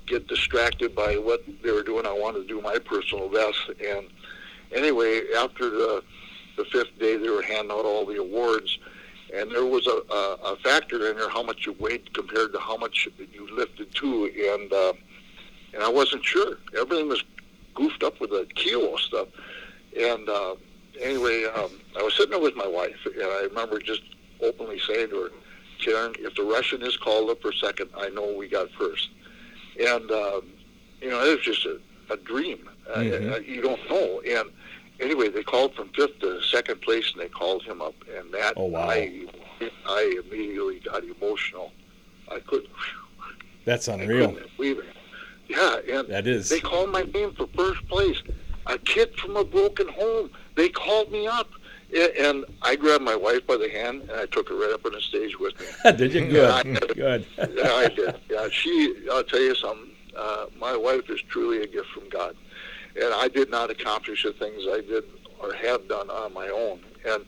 Speaker 3: get distracted by what they were doing. I wanted to do my personal best. And anyway, after the the fifth day, they were handing out all the awards, and there was a, a, a factor in there how much you weighed compared to how much you lifted too, and uh, and I wasn't sure. Everything was goofed up with the kilo stuff, and uh, anyway, um, I was sitting there with my wife, and I remember just openly saying to her, Karen, if the Russian is called up for second, I know we got first. And, um, you know, it was just a, a dream.
Speaker 1: Mhm.
Speaker 3: Uh, you don't know. And anyway, they called from fifth to second place, and they called him up. And that,
Speaker 1: Oh, wow.
Speaker 3: I, I immediately got emotional. I couldn't,
Speaker 1: That's
Speaker 3: I
Speaker 1: unreal.
Speaker 3: couldn't believe it. Yeah, and
Speaker 1: That is.
Speaker 3: they called my name for first place. A kid from a broken home. They called me up. And I grabbed my wife by the hand and I took her right up on the stage with me.
Speaker 1: Did you? Good. Good.
Speaker 3: yeah, I did. Yeah, she. I'll tell you something. Uh, my wife is truly a gift from God, and I did not accomplish the things I did or have done on my own. And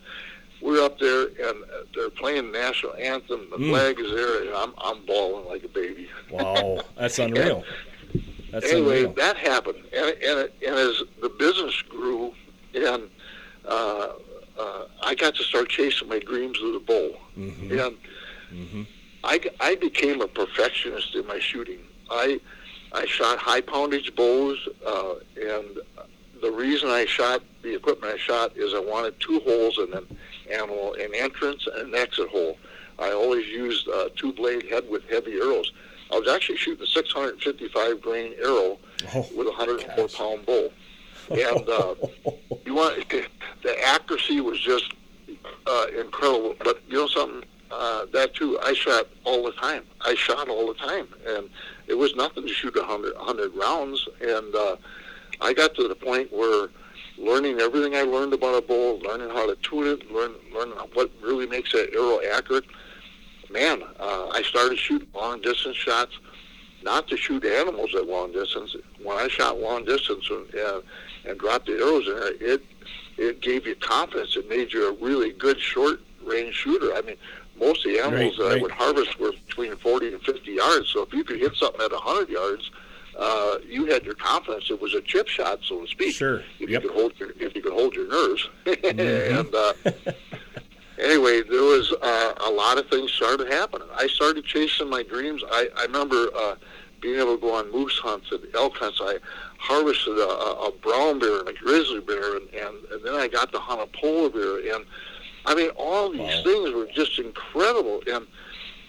Speaker 3: we're up there, and they're playing the national anthem. The
Speaker 1: Mm.
Speaker 3: flag is there, and I'm I'm bawling like a baby.
Speaker 1: Wow. That's unreal. That's
Speaker 3: anyway,
Speaker 1: unreal.
Speaker 3: that happened, and and and as the business grew, and uh, uh, I got to start chasing my dreams with a bow,
Speaker 1: Mhm.
Speaker 3: and
Speaker 1: Mhm.
Speaker 3: I, I became a perfectionist in my shooting. I I shot high poundage bows, uh, and the reason I shot the equipment I shot is I wanted two holes in an animal, an entrance and an exit hole. I always used uh, two blade head with heavy arrows. I was actually shooting a 655 grain arrow
Speaker 1: Oh,
Speaker 3: with a 104
Speaker 1: gosh.
Speaker 3: pound bow, and uh, you want the accuracy was just uh, incredible. But you know something, uh, that too, I shot all the time. I shot all the time, and it was nothing to shoot a hundred rounds. And uh, I got to the point where learning everything I learned about a bow, learning how to tune it, learn learning what really makes that arrow accurate. Man, uh, I started shooting long distance shots. Not to shoot animals at long distance. When I shot long distance and, uh, and dropped the arrows in there, it it gave you confidence. It made you a really good short range shooter. I mean, most of the animals
Speaker 1: Right,
Speaker 3: that I would harvest were between 40 and 50 yards. So if you could hit something at 100 yards, uh, you had your confidence it was a chip shot, so to speak.
Speaker 1: Sure.
Speaker 3: If
Speaker 1: Yep.
Speaker 3: you could hold your if you could hold your nerves.
Speaker 1: Mm-hmm.
Speaker 3: and uh, anyway, there was uh, a lot of things started happening. I started chasing my dreams. I, I remember uh, being able to go on moose hunts and elk hunts. I harvested a, a brown bear and a grizzly bear, and, and, and then I got to hunt a polar bear. And I mean, all these
Speaker 1: Wow.
Speaker 3: things were just incredible. And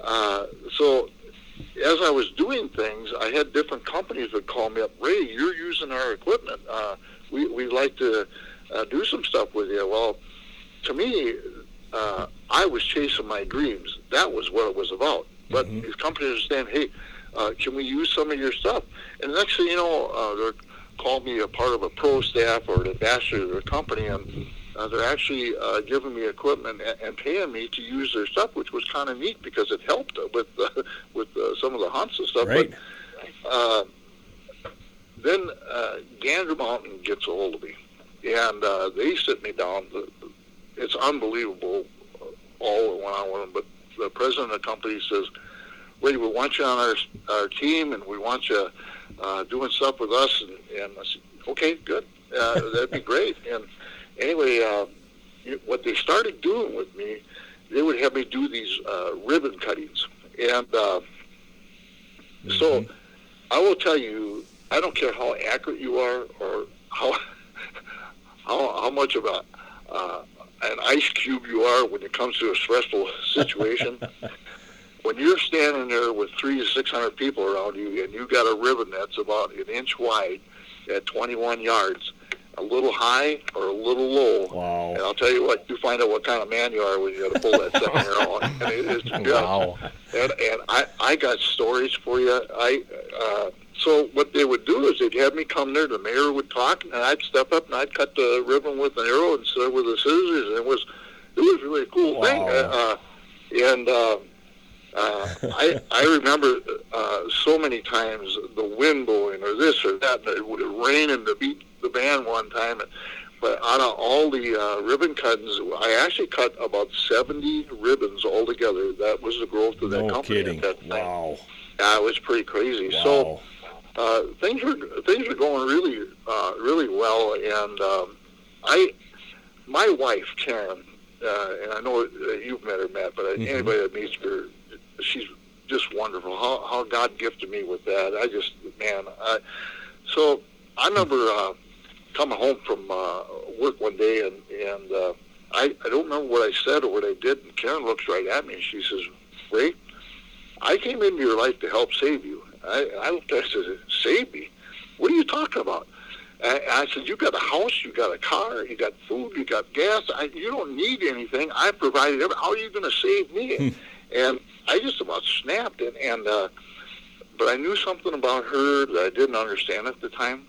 Speaker 3: uh, so as I was doing things, I had different companies that call me up. Ray, you're using our equipment. Uh, we we'd like to uh, do some stuff with you. Well, to me, uh, I was chasing my dreams. That was what it was about. But
Speaker 1: Mhm.
Speaker 3: these companies are saying, "Hey, uh, can we use some of your stuff?" And the next thing you know, uh, they're called me a part of a pro staff or an ambassador of their company, and uh, they're actually uh, giving me equipment and, and paying me to use their stuff, which was kind of neat because it helped with uh, with uh, some of the hunts and stuff.
Speaker 1: Right.
Speaker 3: But uh, then uh, Gander Mountain gets a hold of me, and uh, they sit me down. It's unbelievable, uh, all that went on with them. But the president of the company says, "Ray, we want you on our our team, and we want you uh, doing stuff with us." And, and I said, "Okay, good. Uh, that'd be great." And anyway, uh, what they started doing with me, they would have me do these uh, ribbon cuttings, and uh, so
Speaker 1: Mhm.
Speaker 3: I will tell you, I don't care how accurate you are or how how, how much of a uh, an ice cube you are when it comes to a stressful situation. when you're standing there with three to six hundred people around you, and you got a ribbon that's about an inch wide at 21 yards, a little high or a little low.
Speaker 1: Wow.
Speaker 3: And I'll tell you what, you find out what kind of man you are when you got to pull that second arrow. And it is just,
Speaker 2: Wow.
Speaker 3: and and I I got stories for you. I uh, so what they would do is they'd have me come there. The mayor would talk, and I'd step up and I'd cut the ribbon with an arrow instead of with the scissors. And it was it was really a cool thing. Uh, and uh, uh, I I remember uh, so many times the wind blowing or this or that. It would rain and to beat the band one time. And, but out of all the uh, ribbon cuttings, I actually cut about 70 ribbons altogether. That was the growth of that
Speaker 1: No
Speaker 3: company
Speaker 1: kidding.
Speaker 3: at that time.
Speaker 1: Wow.
Speaker 3: Yeah, it was pretty crazy. So
Speaker 1: Wow.
Speaker 3: Uh, things were things were going really uh, really well, and um, I, my wife Karen, uh, and I know you've met her, Matt, but
Speaker 1: Mhm.
Speaker 3: anybody that meets her, she's just wonderful. How how God gifted me with that. I just man, I, so I remember uh, coming home from uh, work one day, and and uh, I I don't remember what I said or what I did, and Karen looks right at me, and she says, Ray. I came into your life to help save you. I, I looked at her and said, save me? What are you talking about? And I said, you got a house, you got a car, you got food, you got gas. I, you don't need anything. I provided everything. How are you going to save me? and I just about snapped. And, and uh, but I knew something about her that I didn't understand at the time.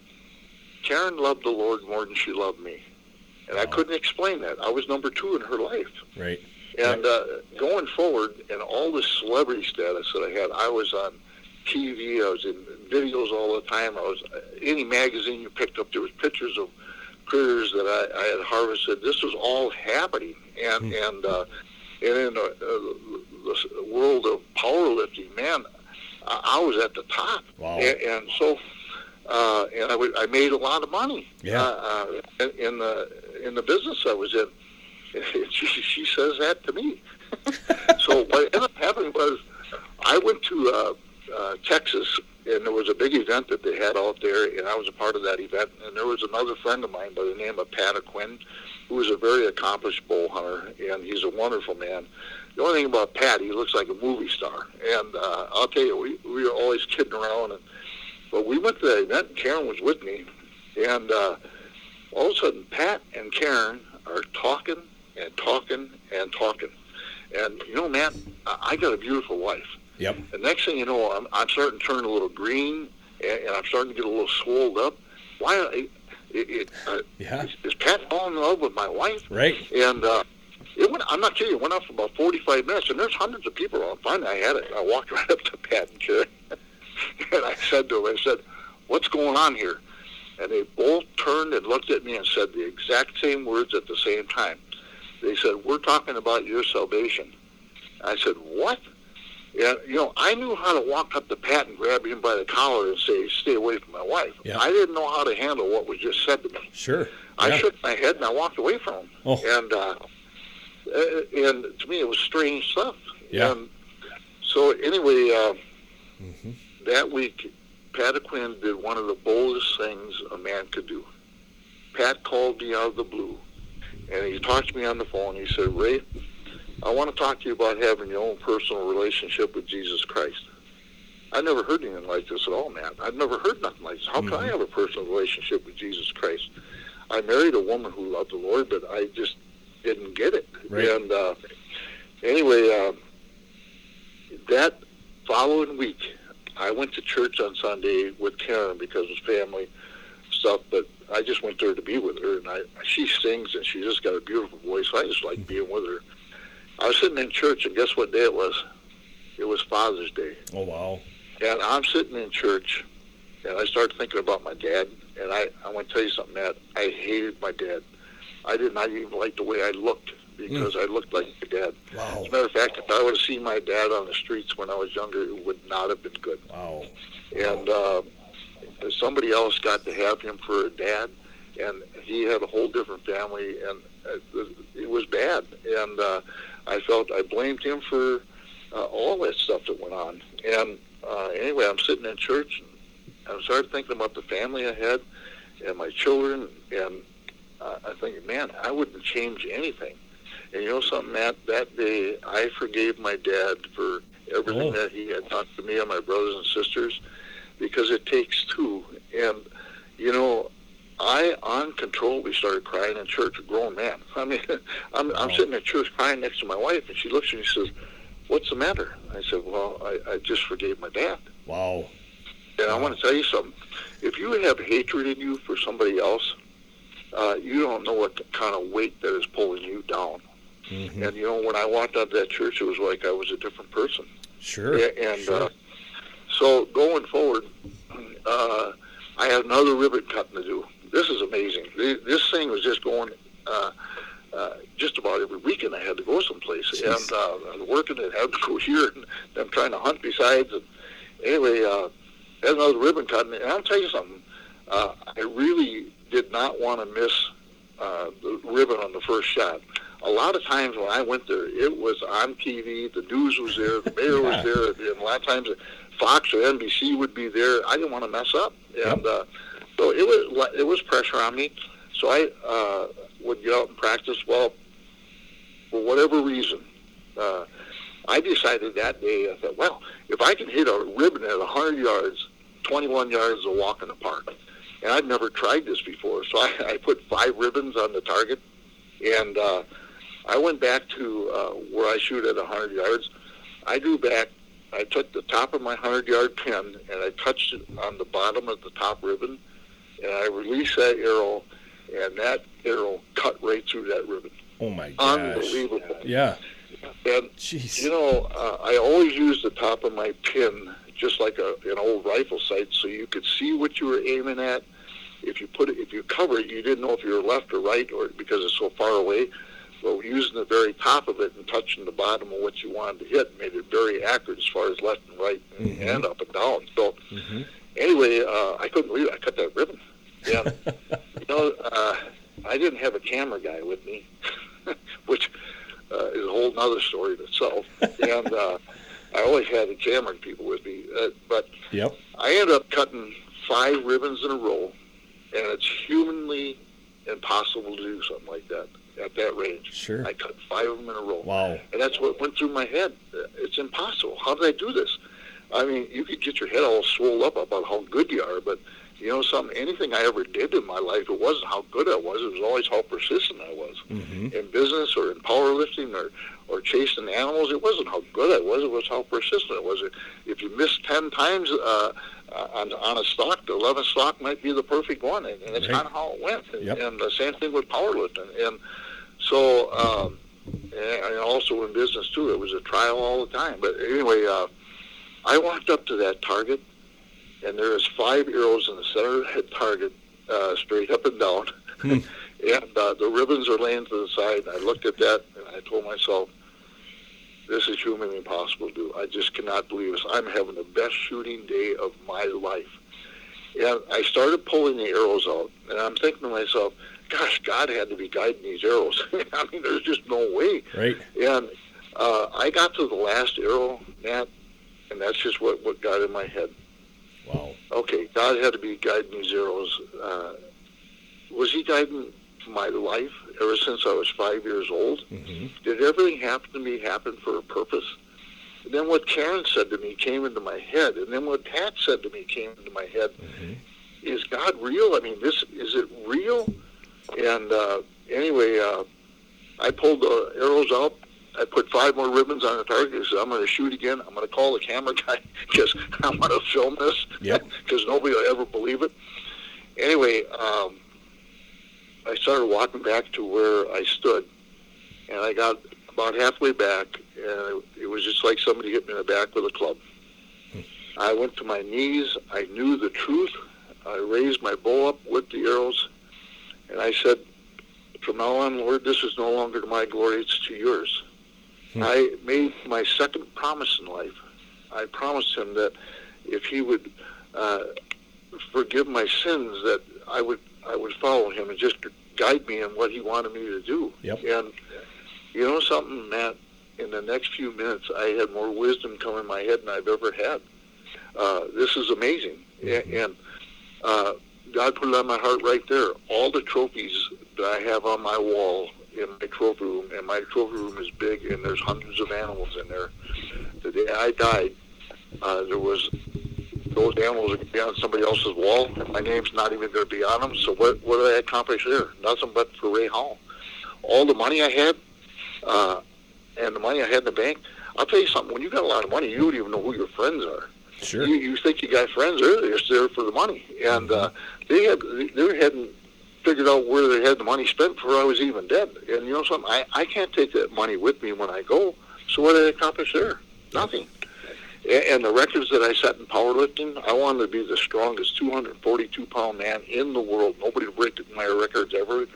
Speaker 3: Karen loved the Lord more than she loved me. And I couldn't explain that. I was number two in her life.
Speaker 1: Right.
Speaker 3: And uh, going forward, and all this celebrity status that I had, I was on TV, I was in videos all the time. I was uh, any magazine you picked up, there was pictures of critters that I, I had harvested. This was all happening, and and uh, and in the, uh, the world of powerlifting, man, I, I was at the top,
Speaker 1: Wow.
Speaker 3: and, and so. Uh, and I, would, I made a lot of money
Speaker 1: Yeah.
Speaker 3: uh, uh, in, in the in the business I was in. she, she says that to me. so what ended up happening was I went to uh, Texas, and there was a big event that they had out there, and I was a part of that event. And there was another friend of mine by the name of Pat Quinn, who is a very accomplished bow hunter, and he's a wonderful man. The only thing about Pat, he looks like a movie star. And uh, I'll tell you, we, we were always kidding around. And, but we went to that event, and Karen was with me, and uh, all of a sudden, Pat and Karen are talking and talking and talking. And you know, I I got a beautiful wife.
Speaker 1: Yep.
Speaker 3: The next thing you know, I'm, I'm starting to turn a little green, and, and I'm starting to get a little swolled up. Why? It, it, uh,
Speaker 1: Yeah.
Speaker 3: is, is Pat falling in love with my wife?
Speaker 1: Right.
Speaker 3: And uh, it went. I'm not kidding. It went on for about 45 minutes, and there's hundreds of people around. Finally, I had it. I walked right up to Pat and Karen, and I said to them, I said, "What's going on here?" And they both turned and looked at me and said the exact same words at the same time. They said, "We're talking about your salvation." I said, what? And, you know, I knew how to walk up to Pat and grab him by the collar and say, stay away from my wife.
Speaker 1: Yeah.
Speaker 3: I didn't know how to handle what was just said to me.
Speaker 1: Sure.
Speaker 3: I
Speaker 1: Yeah.
Speaker 3: shook my head and I walked away from him.
Speaker 1: Oh.
Speaker 3: And, uh, uh, and to me, it was strange stuff.
Speaker 1: Yeah.
Speaker 3: And so anyway, uh,
Speaker 1: Mm-hmm.
Speaker 3: that week, Pat Quinn did one of the boldest things a man could do. Pat called me out of the blue, and he talked to me on the phone. He said, Ray, I want to talk to you about having your own personal relationship with Jesus Christ. I never heard anything like this at all, man. I've never heard nothing like this. How can I have a personal relationship with Jesus Christ? I married a woman who loved the Lord, but I just didn't get it.
Speaker 1: Right.
Speaker 3: And uh, anyway, uh, that following week, I went to church on Sunday with Karen because of family stuff, but I just went there to be with her, and I she sings and she just got a beautiful voice. I just like being with her. I was sitting in church, and guess what day it was? It was Father's Day,
Speaker 1: Oh wow.
Speaker 3: and I'm sitting in church, and I started thinking about my dad, and I I want to tell you something, Matt. I hated my dad. I did not even like the way I looked because I looked like my dad.
Speaker 1: Wow.
Speaker 3: As a matter of fact, if I would have seen my dad on the streets when I was younger, it would not have been good.
Speaker 1: Wow.
Speaker 3: And uh, somebody else got to have him for a dad, and he had a whole different family, and uh, it was bad. And uh, I felt I blamed him for uh, all that stuff that went on. And uh, anyway, I'm sitting in church, and I started thinking about the family I had and my children, and uh, I think, man, I wouldn't change anything. And you know something, Matt? That day, I forgave my dad for everything
Speaker 1: Oh.
Speaker 3: that he had done to me and my brothers and sisters, because it takes two. And you know, I uncontrollably started crying in church, a grown man. I mean, I'm, I'm sitting in church crying next to my wife, and she looks at me and says, "What's the matter?" I said, "Well, I, I just forgave my dad."
Speaker 1: Wow.
Speaker 3: And I want to tell you something. If you have hatred in you for somebody else, uh, you don't know what kind of weight that is pulling you down.
Speaker 1: hmm
Speaker 3: And you know, when I walked out of that church, it was like I was a different person.
Speaker 1: Sure.
Speaker 3: Yeah, and
Speaker 1: sure.
Speaker 3: uh, so going forward, uh, I had another ribbon cutting to do. This is amazing. This thing was just going. Uh, uh, just about every weekend I had to go someplace,
Speaker 1: Jeez.
Speaker 3: and uh, I was working and had to go here, and I'm trying to hunt besides. And anyway, uh, had another ribbon cutting, and I'll tell you something. Uh, I really did not want to miss uh, the ribbon on the first shot. A lot of times when I went there, it was on TV. The news was there. The mayor
Speaker 1: Yeah.
Speaker 3: was there. And a lot of times, Fox or NBC would be there. I didn't want to mess up, and uh, so it was it was pressure on me. So I uh, would get out and practice. Well, for whatever reason, uh, I decided that day. I thought, well, if I can hit a ribbon at 100 yards, 21 yards is a walk in the park. And I'd never tried this before, so I, I put five ribbons on the target, and uh, I went back to uh, where I shoot at 100 yards. I drew back. I took the top of my 100-yard pin and I touched it on the bottom of the top ribbon, and I released that arrow, and that arrow cut right through that ribbon.
Speaker 1: oh my gosh.
Speaker 3: Unbelievable.
Speaker 1: Yeah.
Speaker 3: And
Speaker 1: Jeez.
Speaker 3: you know, uh, I always use the top of my pin just like a, an old rifle sight, so you could see what you were aiming at. If you put it, if you cover it, you didn't know if you were left or right, or because it's so far away. Well, using the very top of it and touching the bottom of what you wanted to hit made it very accurate as far as left and right and,
Speaker 1: Mhm.
Speaker 3: and up and down. So
Speaker 1: hmm
Speaker 3: anyway, uh, I couldn't believe it. I cut that ribbon. Yeah, you know, uh, I didn't have a camera guy with me, which uh, is a whole other story in itself. And uh, I always had the camera people with me, uh, but
Speaker 1: Yep.
Speaker 3: I ended up cutting five ribbons in a row, and it's humanly impossible to do something like that at that range.
Speaker 1: Sure.
Speaker 3: I cut five of them in a row.
Speaker 1: Wow.
Speaker 3: And that's what went through my head. It's impossible. How did I do this? I mean, you could get your head all swollen up about how good you are, but you know something? Anything I ever did in my life, it wasn't how good I was. It was always how persistent I was
Speaker 1: hmm
Speaker 3: in business or in powerlifting or or chasing animals. It wasn't how good I was. It was how persistent I was. If you missed ten times uh, on on a stock, the eleventh stock might be the perfect one, and, and it's
Speaker 1: Right.
Speaker 3: kind of how it went. And,
Speaker 1: Yep.
Speaker 3: and the same thing with powerlifting. And so, um, and also in business too, it was a trial all the time. But anyway, uh, I walked up to that target, and there is five arrows in the center of that target, uh, straight up and down.
Speaker 1: Hmm.
Speaker 3: and uh, the ribbons are laying to the side. And I looked at that, and I told myself, this is humanly impossible to do. I just cannot believe this. I'm having the best shooting day of my life. And I started pulling the arrows out, and I'm thinking to myself, gosh, God had to be guiding these arrows. I mean, there's just no way.
Speaker 1: Right.
Speaker 3: And uh, I got to the last arrow, Matt, and that's just what, what got in my head.
Speaker 1: Wow.
Speaker 3: Okay, God had to be guiding these arrows. Uh, was He guiding my life ever since I was five years old?
Speaker 1: Mm-hmm.
Speaker 3: Did everything happen to me happen for a purpose? And then what Karen said to me came into my head, and then what Pat said to me came into my head.
Speaker 1: Mm-hmm.
Speaker 3: Is God real? I mean, this is it real? And uh, anyway, uh, I pulled the arrows out. I put five more ribbons on the target. I said, I'm going to shoot again. I'm going to call the camera guy because I'm going to film this
Speaker 1: Yep.
Speaker 3: because nobody will ever believe it. Anyway, um, I started walking back to where I stood, and I got about halfway back, and it was just like somebody hit me in the back with a club. I went to my knees. I knew the truth. I raised my bow up with the arrows, and I said, from now on, Lord, this is no longer to my glory, it's to yours.
Speaker 1: Hmm.
Speaker 3: I made my second promise in life. I promised him that if he would uh, forgive my sins, that I would I would follow him and just guide me in what he wanted me to do.
Speaker 1: Yep.
Speaker 3: And you know something, Matt? In the next few minutes, I had more wisdom come in my head than I've ever had. Uh, this is amazing,
Speaker 1: Mhm.
Speaker 3: and, and uh, God put it on my heart right there. All the trophies that I have on my wall in my trophy room, and my trophy room is big, and there's hundreds of animals in there. The day I died, uh, there was those animals are going to be on somebody else's wall, and my name's not even going to be on them. So what what did I accomplish there? Nothing but for Ray Howell. All the money I had, uh, and the money I had in the bank. I'll tell you something. When you got a lot of money, you don't even know who your friends are.
Speaker 1: Sure.
Speaker 3: You, you think you got friends? They're just there for the money, and uh, they had they hadn't figured out where they had the money spent before I was even dead. And you know something? I I can't take that money with me when I go. So what did I accomplish there? Nothing. And the records that I set in powerlifting, I wanted to be the strongest 242 pound man in the world. Nobody break my records ever.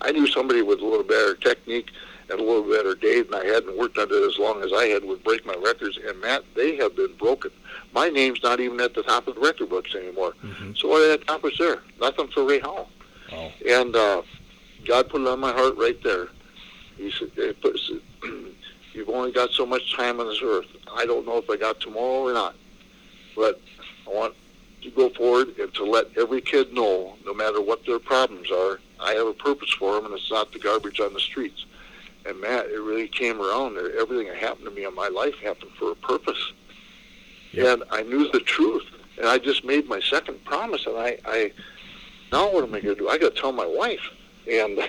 Speaker 3: I knew somebody with a little better technique and a little better day than I had and worked on it as long as I had would break my records. And Matt, they have been broken. My name's not even at the top of the record books anymore.
Speaker 1: Mhm.
Speaker 3: So what did I accomplish there? Nothing for Ray Howell.
Speaker 1: Wow.
Speaker 3: And uh, God put it on my heart right there. He said, he put, said, "You've only got so much time on this earth. I don't know if I got tomorrow or not, but I want to go forward and to let every kid know, no matter what their problems are, I have a purpose for them, and it's not the garbage on the streets." And Matt, it really came around there. Everything that happened to me in my life happened for a purpose.
Speaker 1: Yep.
Speaker 3: And I knew the truth, and I just made my second promise, and I, I now what am I going to do? I got to tell my wife. And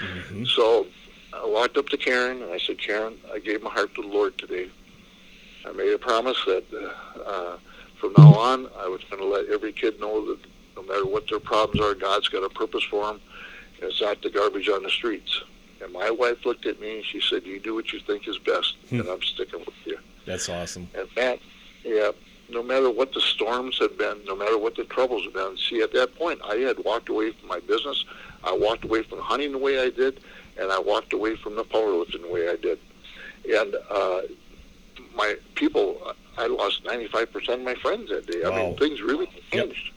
Speaker 1: Mhm.
Speaker 3: so I walked up to Karen and I said, Karen, I gave my heart to the Lord today. I made a promise that uh, uh, from now on I was going to let every kid know that no matter what their problems are, God's got a purpose for them. And it's not the garbage on the streets. And my wife looked at me and she said, you do what you think is best,
Speaker 1: Hmm.
Speaker 3: and I'm sticking with you.
Speaker 1: That's awesome.
Speaker 3: And Matt, yeah, no matter what the storms had been, no matter what the troubles had been, see, at that point, I had walked away from my business. I walked away from hunting the way I did, and I walked away from the powerlifting the way I did. And uh, my people, I lost 95% of my friends that day. I mean, things really
Speaker 1: Yep.
Speaker 3: changed.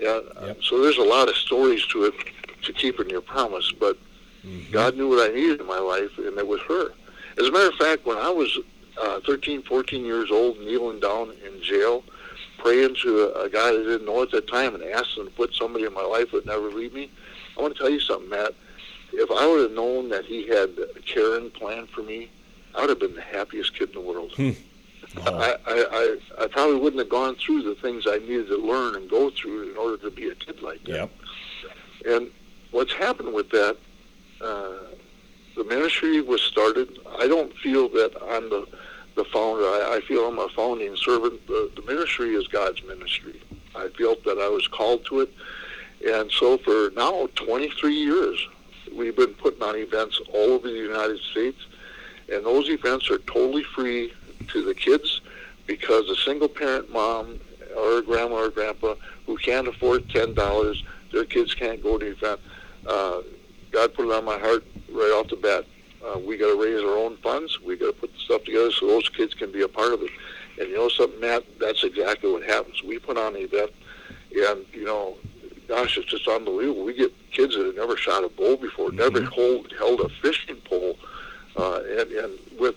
Speaker 3: Yeah, uh,
Speaker 1: Yep.
Speaker 3: so there's a lot of stories to it to keeping your promise, but
Speaker 1: Mhm.
Speaker 3: God knew what I needed in my life, and it was her. As a matter of fact, when I was uh, 13, 14 years old, kneeling down in jail, praying to a, a guy that I didn't know at that time and asking to put somebody in my life that would never leave me, I want to tell you something, Matt. If I would have known that he had Karen planned for me, I would have been the happiest kid in the world.
Speaker 1: Wow.
Speaker 3: I, I, I, I probably wouldn't have gone through the things I needed to learn and go through in order to be a kid like that.
Speaker 1: Yep.
Speaker 3: And what's happened with that, uh, the ministry was started. I don't feel that I'm the, the founder. I, I feel I'm a founding servant. The, the ministry is God's ministry. I felt that I was called to it. And so for now, 23 years, we've been putting on events all over the United States. And those events are totally free to the kids because a single parent mom or a grandma or grandpa who can't afford $10, their kids can't go to the event. Uh, God put it on my heart right off the bat. Uh, we got to raise our own funds. We got to put the stuff together so those kids can be a part of it. And you know something, Matt? That's exactly what happens. We put on an event, and you know, gosh, it's just unbelievable. We get kids that have never shot a bow before, mm-hmm. never hold, held a fishing pole, uh, and, and with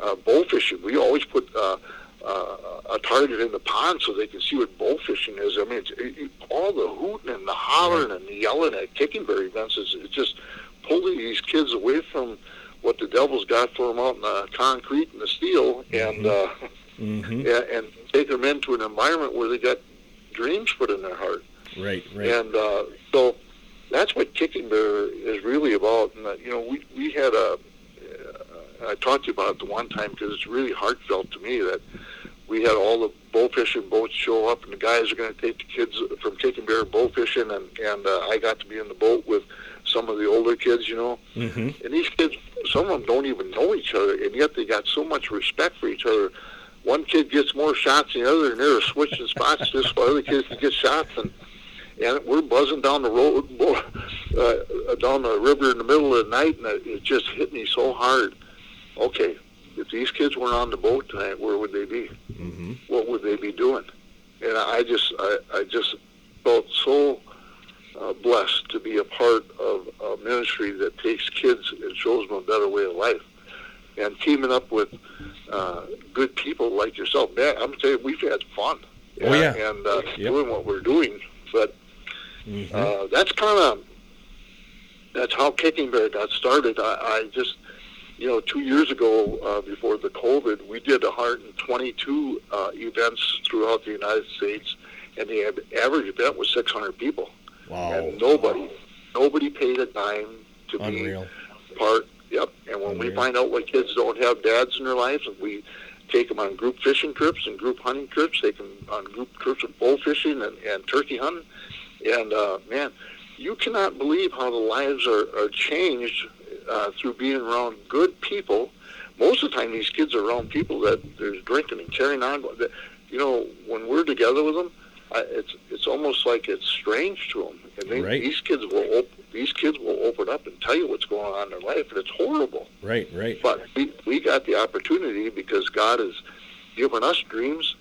Speaker 3: uh, bow fishing, we always put. Uh, uh, a target in the pond so they can see what bow fishing is. I mean, it's, it, all the hooting and the hollering and the yelling at kicking bear events is it's just pulling these kids away from what the devil's got for them out in the concrete and the steel, and mm-hmm. uh, mm-hmm. and, and take them into an environment where they got dreams put in their heart.
Speaker 1: Right, right.
Speaker 3: And uh, so that's what kicking bear is really about. And uh, you know, we we had a. Uh, I talked to you about it the one time because it's really heartfelt to me that we had all the bow fishing boats show up, and the guys are going to take the kids from kicking bear bow fishing, and and uh, I got to be in the boat with some of the older kids, you know. Mm-hmm. And these kids, some of them don't even know each other, and yet they got so much respect for each other. One kid gets more shots than the other, and they're switching spots just so other kids can get shots. And and we're buzzing down the road, uh, down the river in the middle of the night, and it just hit me so hard. Okay, if these kids weren't on the boat tonight, where would they be? Mm-hmm. What would they be doing? And I just, I, I just felt so uh, blessed to be a part of a ministry that takes kids and shows them a better way of life. And teaming up with uh, good people like yourself, man, I'm telling you, we've had fun.
Speaker 1: Oh yeah,
Speaker 3: and uh, yep. doing what we're doing. But mm-hmm. uh, that's kind of that's how Kicking Bear got started. I, I just, you know, two years ago uh, before the COVID, we did 122 uh, events throughout the United States, and the average event was 600 people.
Speaker 1: Wow.
Speaker 3: And nobody, nobody paid a dime to
Speaker 1: Unreal.
Speaker 3: be part. Yep. And when Unreal. we find out what kids don't have dads in their lives, and we take them on group fishing trips and group hunting trips, they can on group trips of bow fishing and, and turkey hunting. And uh, man, you cannot believe how the lives are, are changed uh, through being around good people. Most of the time, these kids are around people that there's drinking and carrying on. You know, when we're together with them, I, it's it's almost like it's strange to them, and they,
Speaker 1: right.
Speaker 3: these kids will op- these kids will open up and tell you what's going on in their life, and it's horrible.
Speaker 1: Right, right.
Speaker 3: But we we got the opportunity because God has given us dreams,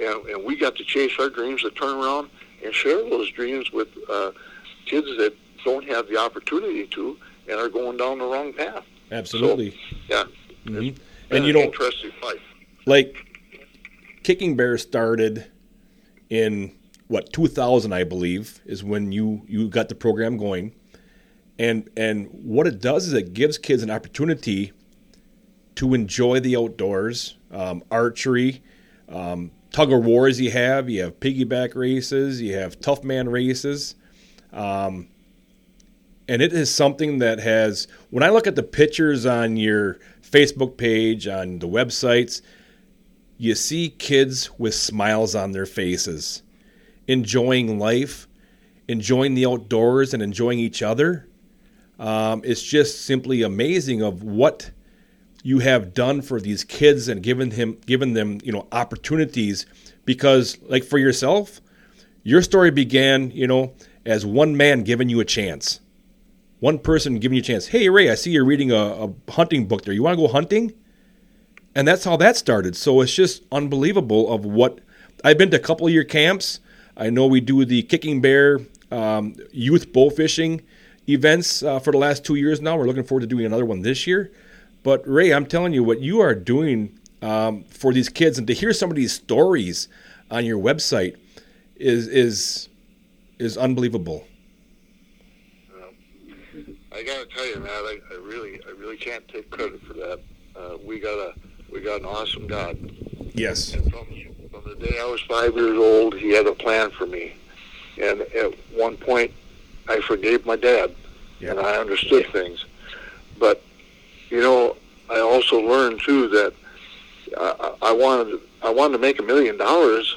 Speaker 3: and, and we got to chase our dreams to turn around and share those dreams with uh, kids that don't have the opportunity to and are going down the wrong path.
Speaker 1: Absolutely.
Speaker 3: So, yeah.
Speaker 1: Mm-hmm. And you
Speaker 3: interesting life.
Speaker 1: Like Kicking Bear started in what 2000 I believe is when you you got the program going. And and what it does is it gives kids an opportunity to enjoy the outdoors um, archery um, tug of wars you have. You have piggyback races. You have tough man races. Um, and it is something that has when i look at the pictures on your facebook page on the websites you see kids with smiles on their faces, enjoying life, enjoying the outdoors, and enjoying each other. Um, it's just simply amazing of what you have done for these kids and given him given them you know opportunities. Because like for yourself your story began you know as one man giving you a chance. One person giving you a chance. Hey ray i see you're reading a, a hunting book there. You want to go hunting and that's how that started. So it's just unbelievable of what I've been to a couple of your camps. I know we do the Kicking Bear um, youth bow fishing events uh, for the last two years now. We're looking forward to doing another one this year. But Ray, I'm telling you, what you are doing um, for these kids, and to hear some of these stories on your website is is is unbelievable.
Speaker 3: I gotta tell you, Matt, I, I really, I really can't take credit for that. Uh, we got a we got an awesome God.
Speaker 1: Yes.
Speaker 3: And from, from the day I was five years old, He had a plan for me. And at one point, I forgave my dad, yeah. and I understood yeah. things. But you know, I also learned too that I, I wanted I wanted to make a million dollars,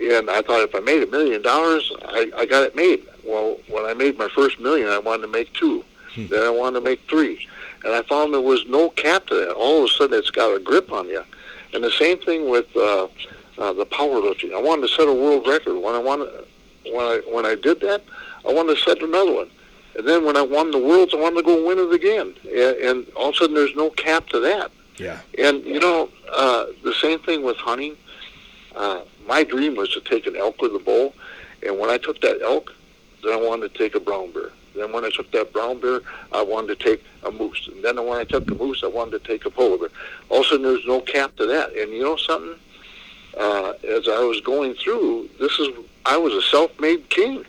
Speaker 3: and I thought if I made a million dollars, I, I got it made. Well, when I made my first million, I wanted to make two. Hmm. Then I wanted to make three and I found there was no cap to that. All of a sudden, it's got a grip on you. And the same thing with uh, uh, the powerlifting. I wanted to set a world record. When I wanted, when I when I did that, I wanted to set another one. And then when I won the Worlds, I wanted to go win it again. And, and all of a sudden, there's no cap to that.
Speaker 1: Yeah.
Speaker 3: And, you know, uh, the same thing with hunting. Uh, my dream was to take an elk with a bow. And when I took that elk, then I wanted to take a brown bear. Then when I took that brown bear, I wanted to take a moose. And then when I took the moose, I wanted to take a polar bear. All of a sudden, there's no cap to that. And you know something? Uh, as I was going through, this is I was a self-made king.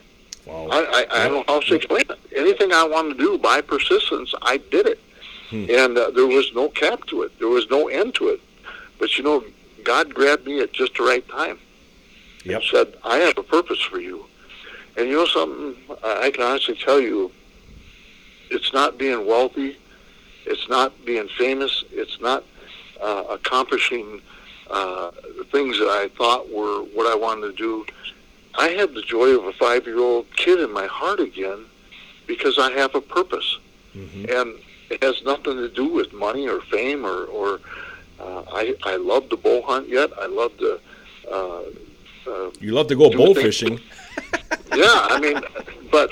Speaker 1: Wow.
Speaker 3: I, I, I don't know how to explain it. Anything I wanted to do by persistence, I did it.
Speaker 1: Hmm.
Speaker 3: And uh, there was no cap to it. There was no end to it. But you know, God grabbed me at just the right time
Speaker 1: Yep.
Speaker 3: and said, I have a purpose for you. And you know something? I can honestly tell you, it's not being wealthy. It's not being famous. It's not uh, accomplishing uh, the things that I thought were what I wanted to do. I have the joy of a five-year-old kid in my heart again because I have a purpose,
Speaker 1: hmm
Speaker 3: and it has nothing to do with money or fame or. or uh, I I love to bow hunt yet. I love to. Uh, uh,
Speaker 1: You love to go
Speaker 3: things-
Speaker 1: fishing.
Speaker 3: Yeah, I mean, but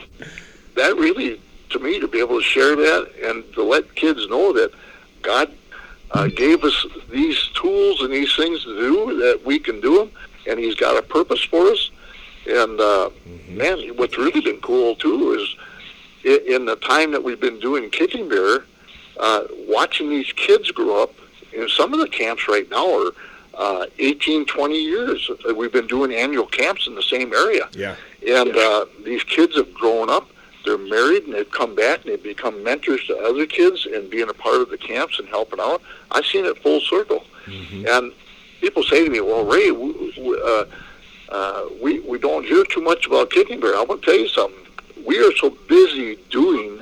Speaker 3: that really, to me, to be able to share that and to let kids know that God uh, gave us these tools and these things to do that we can do them, and He's got a purpose for us. And uh, man, what's really been cool too is in the time that we've been doing Kicking Bear, uh, watching these kids grow up. You know, some of the camps right now are uh, 18, 20 years. We've been doing annual camps in the same area.
Speaker 1: Yeah.
Speaker 3: And uh, these kids have grown up. They're married, and they've come back, and they've become mentors to other kids, and being a part of the camps and helping out. I've seen it full circle.
Speaker 1: Mhm.
Speaker 3: And people say to me, "Well, Ray, we, we, uh, uh, we we don't hear too much about kicking bear." I want to tell you something. We are so busy doing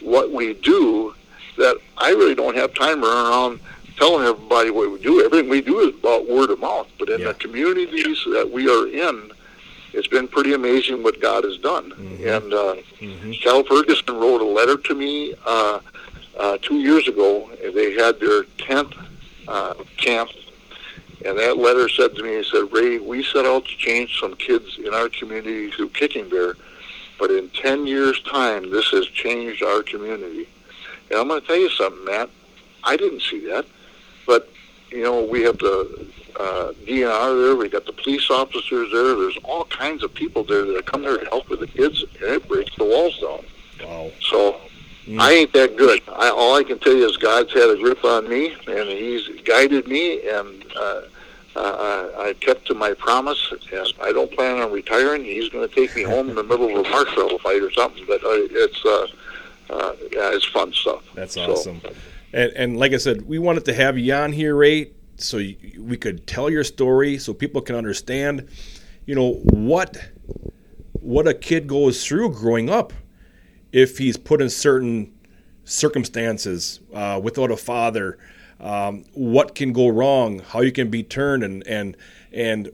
Speaker 3: what we do that I really don't have time to run around telling everybody what we do. Everything we do is about word of mouth. But in
Speaker 1: Yeah.
Speaker 3: the communities that we are in, it's been pretty amazing what God has done.
Speaker 1: Mhm.
Speaker 3: And uh,
Speaker 1: Mhm.
Speaker 3: Cal Ferguson wrote a letter to me uh, uh, two years ago. They had their tenth uh, camp, and that letter said to me, "He said, Ray, we set out to change some kids in our community through Kicking Bear, but in ten years' time, this has changed our community." And I'm going to tell you something, Matt. I didn't see that, but you know, we have the uh, DNR there. We got the police officers there. There's all kinds of people there that come there to help with the kids, and it breaks the walls down.
Speaker 1: Wow.
Speaker 3: So
Speaker 1: Mm.
Speaker 3: I ain't that good. I, all I can tell you is God's had a grip on me, and He's guided me, and uh, uh, I kept to my promise. And I don't plan on retiring. He's going to take me home in the middle of a marshmallow fight or something. But uh, it's uh, uh, yeah, it's fun stuff.
Speaker 1: That's
Speaker 3: So,
Speaker 1: awesome. And, and like I said, we wanted to have you on here, Ray, so we could tell your story, so people can understand, you know, what what a kid goes through growing up if he's put in certain circumstances uh, without a father. Um, what can go wrong? How you can be turned, and and and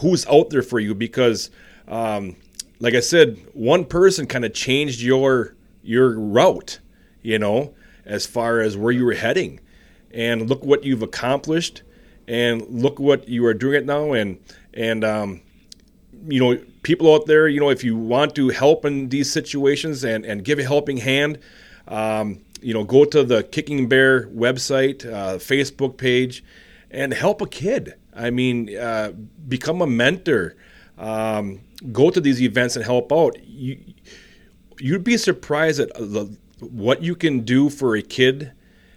Speaker 1: who's out there for you? Because, um, like I said, one person kind of changed your your route. You know, as far as where you were heading, and look what you've accomplished, and look what you are doing it now, and and um, you know, people out there, you know, if you want to help in these situations and, and give a helping hand, um, you know, go to the Kicking Bear website, uh, Facebook page, and help a kid. I mean, uh, become a mentor. Um, go to these events and help out. You, you'd be surprised at the, what you can do for a kid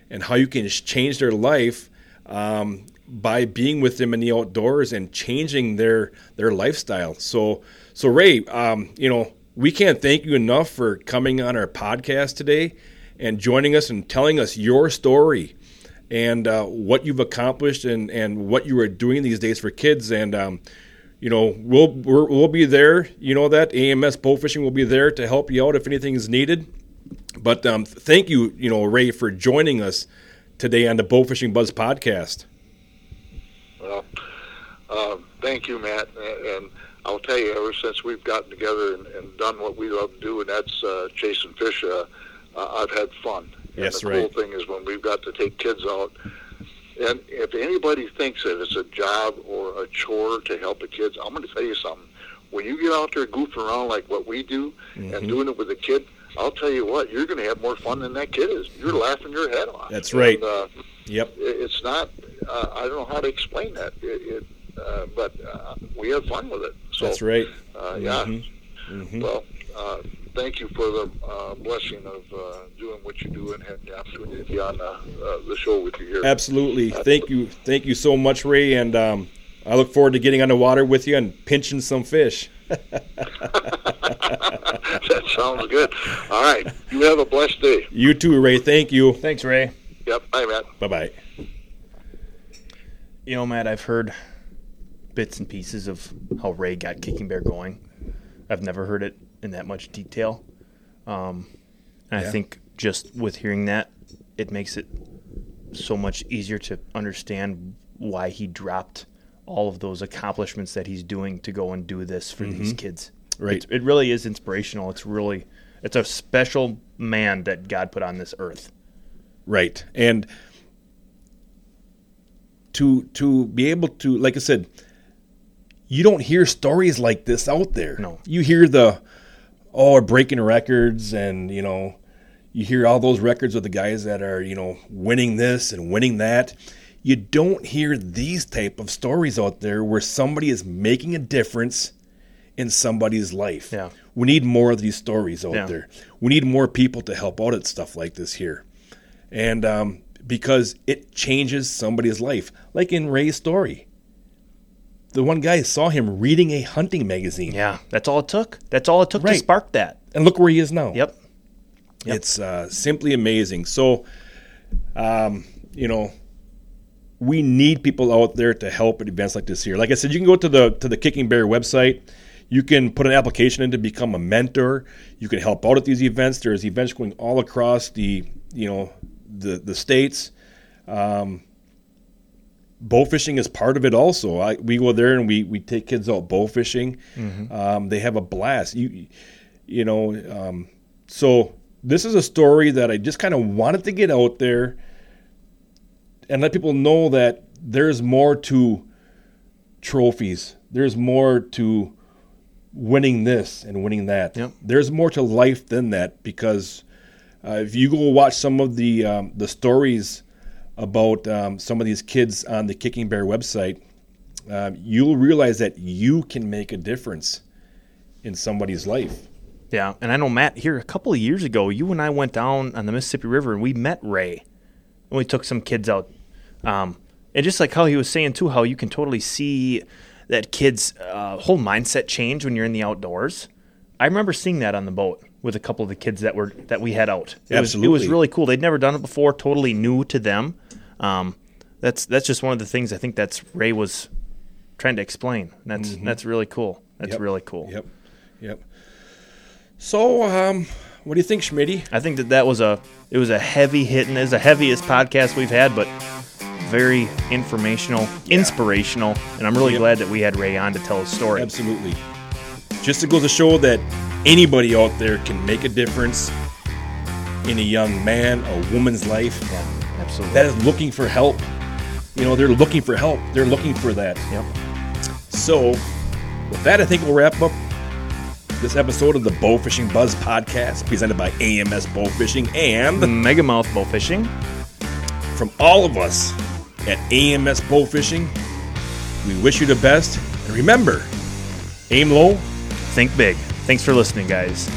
Speaker 1: and how you can change their life um, by being with them in the outdoors and changing their their lifestyle. So, so Ray, um, you know, we can't thank you enough for coming on our podcast today and joining us and telling us your story and uh, what you've accomplished and, and what you are doing these days for kids. And um, you know, we'll we're, we'll be there. You know that AMS bow fishing will be there to help you out if anything is needed. But um, thank you, you know, Ray, for joining us today on the Bow Fishing Buzz podcast.
Speaker 3: Well, uh, thank you, Matt. And I'll tell you, ever since we've gotten together and, and done what we love to do, and that's uh, chasing fish, uh, uh, I've had fun.
Speaker 1: Yes,
Speaker 3: and the
Speaker 1: right.
Speaker 3: cool thing is when we've got to take kids out. And if anybody thinks that it's a job or a chore to help the kids, I'm going to tell you something. When you get out there goofing around like what we do
Speaker 1: Mhm.
Speaker 3: and doing it with a kid, I'll tell you what, you're going to have more fun than that kid is. You're laughing your head off.
Speaker 1: That's right.
Speaker 3: And, uh,
Speaker 1: Yep.
Speaker 3: it's not. Uh, I don't know how to explain that. It, it, uh, but uh, we had fun with it. So,
Speaker 1: That's right.
Speaker 3: Uh, yeah.
Speaker 1: Mhm.
Speaker 3: Well, uh, thank you for the uh, blessing of uh, doing what you do and having the opportunity to be on the show with you here.
Speaker 1: Absolutely. Thank you. Thank you so much, Ray. And um, I look forward to getting on the water with you and pinching some fish.
Speaker 3: that sounds good. All right. You have a blessed day.
Speaker 1: You too, Ray. Thank you.
Speaker 2: Thanks, Ray.
Speaker 3: Yep. Bye, Matt.
Speaker 1: Bye bye.
Speaker 2: You know, Matt, I've heard bits and pieces of how Ray got Kicking Bear going. I've never heard it in that much detail. Um, and
Speaker 1: Yeah.
Speaker 2: I think just with hearing that, it makes it so much easier to understand why he dropped all of those accomplishments that he's doing to go and do this for these kids.
Speaker 1: Right.
Speaker 2: It's, it really is inspirational. It's really, it's a special man that God put on this earth.
Speaker 1: Right. And to to be able to like I said, you don't hear stories like this out there.
Speaker 2: No.
Speaker 1: You hear the oh breaking records and you know you hear all those records of the guys that are, you know, winning this and winning that. You don't hear these type of stories out there where somebody is making a difference in somebody's life.
Speaker 2: Yeah.
Speaker 1: We need more of these stories out
Speaker 2: Yeah.
Speaker 1: there. We need more people to help out at stuff like this here and um, because it changes somebody's life, like in Ray's story. The one guy saw him reading a hunting magazine,
Speaker 2: Yeah, that's all it took. That's all it took to spark that.
Speaker 1: and look where he is now.
Speaker 2: Yep. Yep.
Speaker 1: It's uh, simply amazing. So, um, you know, we need people out there to help at events like this here. Like I said, you can go to the to the Kicking Bear website. You can put an application in to become a mentor. You can help out at these events. There's events going all across the you know the the states. Um, bow fishing is part of it also. I, we go there and we, we take kids out bow fishing. Um, they have a blast. You you know, um, so this is a story that I just kind of wanted to get out there and let people know that there's more to trophies. There's more to winning this and winning that.
Speaker 2: Yep.
Speaker 1: There's more to life than that because uh, if you go watch some of the um, the stories about um, some of these kids on the Kicking Bear website, uh, you'll realize that you can make a difference in somebody's life.
Speaker 2: Yeah, and I know Matt here a couple of years ago. You and I went down on the Mississippi River and we met Ray, and we took some kids out. Um, and just like how he was saying too, how you can totally see that kid's uh, whole mindset change when you're in the outdoors. I remember seeing that on the boat with a couple of the kids that were that we had out. It Was, it was really cool. They'd never done it before. Totally new to them. Um, that's that's just one of the things I think that's Ray was trying to explain. That's that's really cool. That's
Speaker 1: Yep.
Speaker 2: really cool.
Speaker 1: Yep. Yep. So, um, what do you think, Schmitty?
Speaker 2: I think that that was a it was a heavy hitting, is the heaviest podcast we've had, but very informational, inspirational, and I'm really
Speaker 1: Yep.
Speaker 2: glad that we had Ray on to tell his story.
Speaker 1: Absolutely. Just to go to show that anybody out there can make a difference in a young man, a woman's life
Speaker 2: Yeah, absolutely.
Speaker 1: that is looking for help. You know, they're looking for help. They're looking for that.
Speaker 2: yep.
Speaker 1: So, with that, I think we'll wrap up this episode of the Bowfishing Buzz podcast presented by AMS Bowfishing and
Speaker 2: Mega Mouth bow fishing.
Speaker 1: From all of us at AMS Bowfishing. We wish you the best. And remember, aim low,
Speaker 2: Think big. Thanks for listening, guys.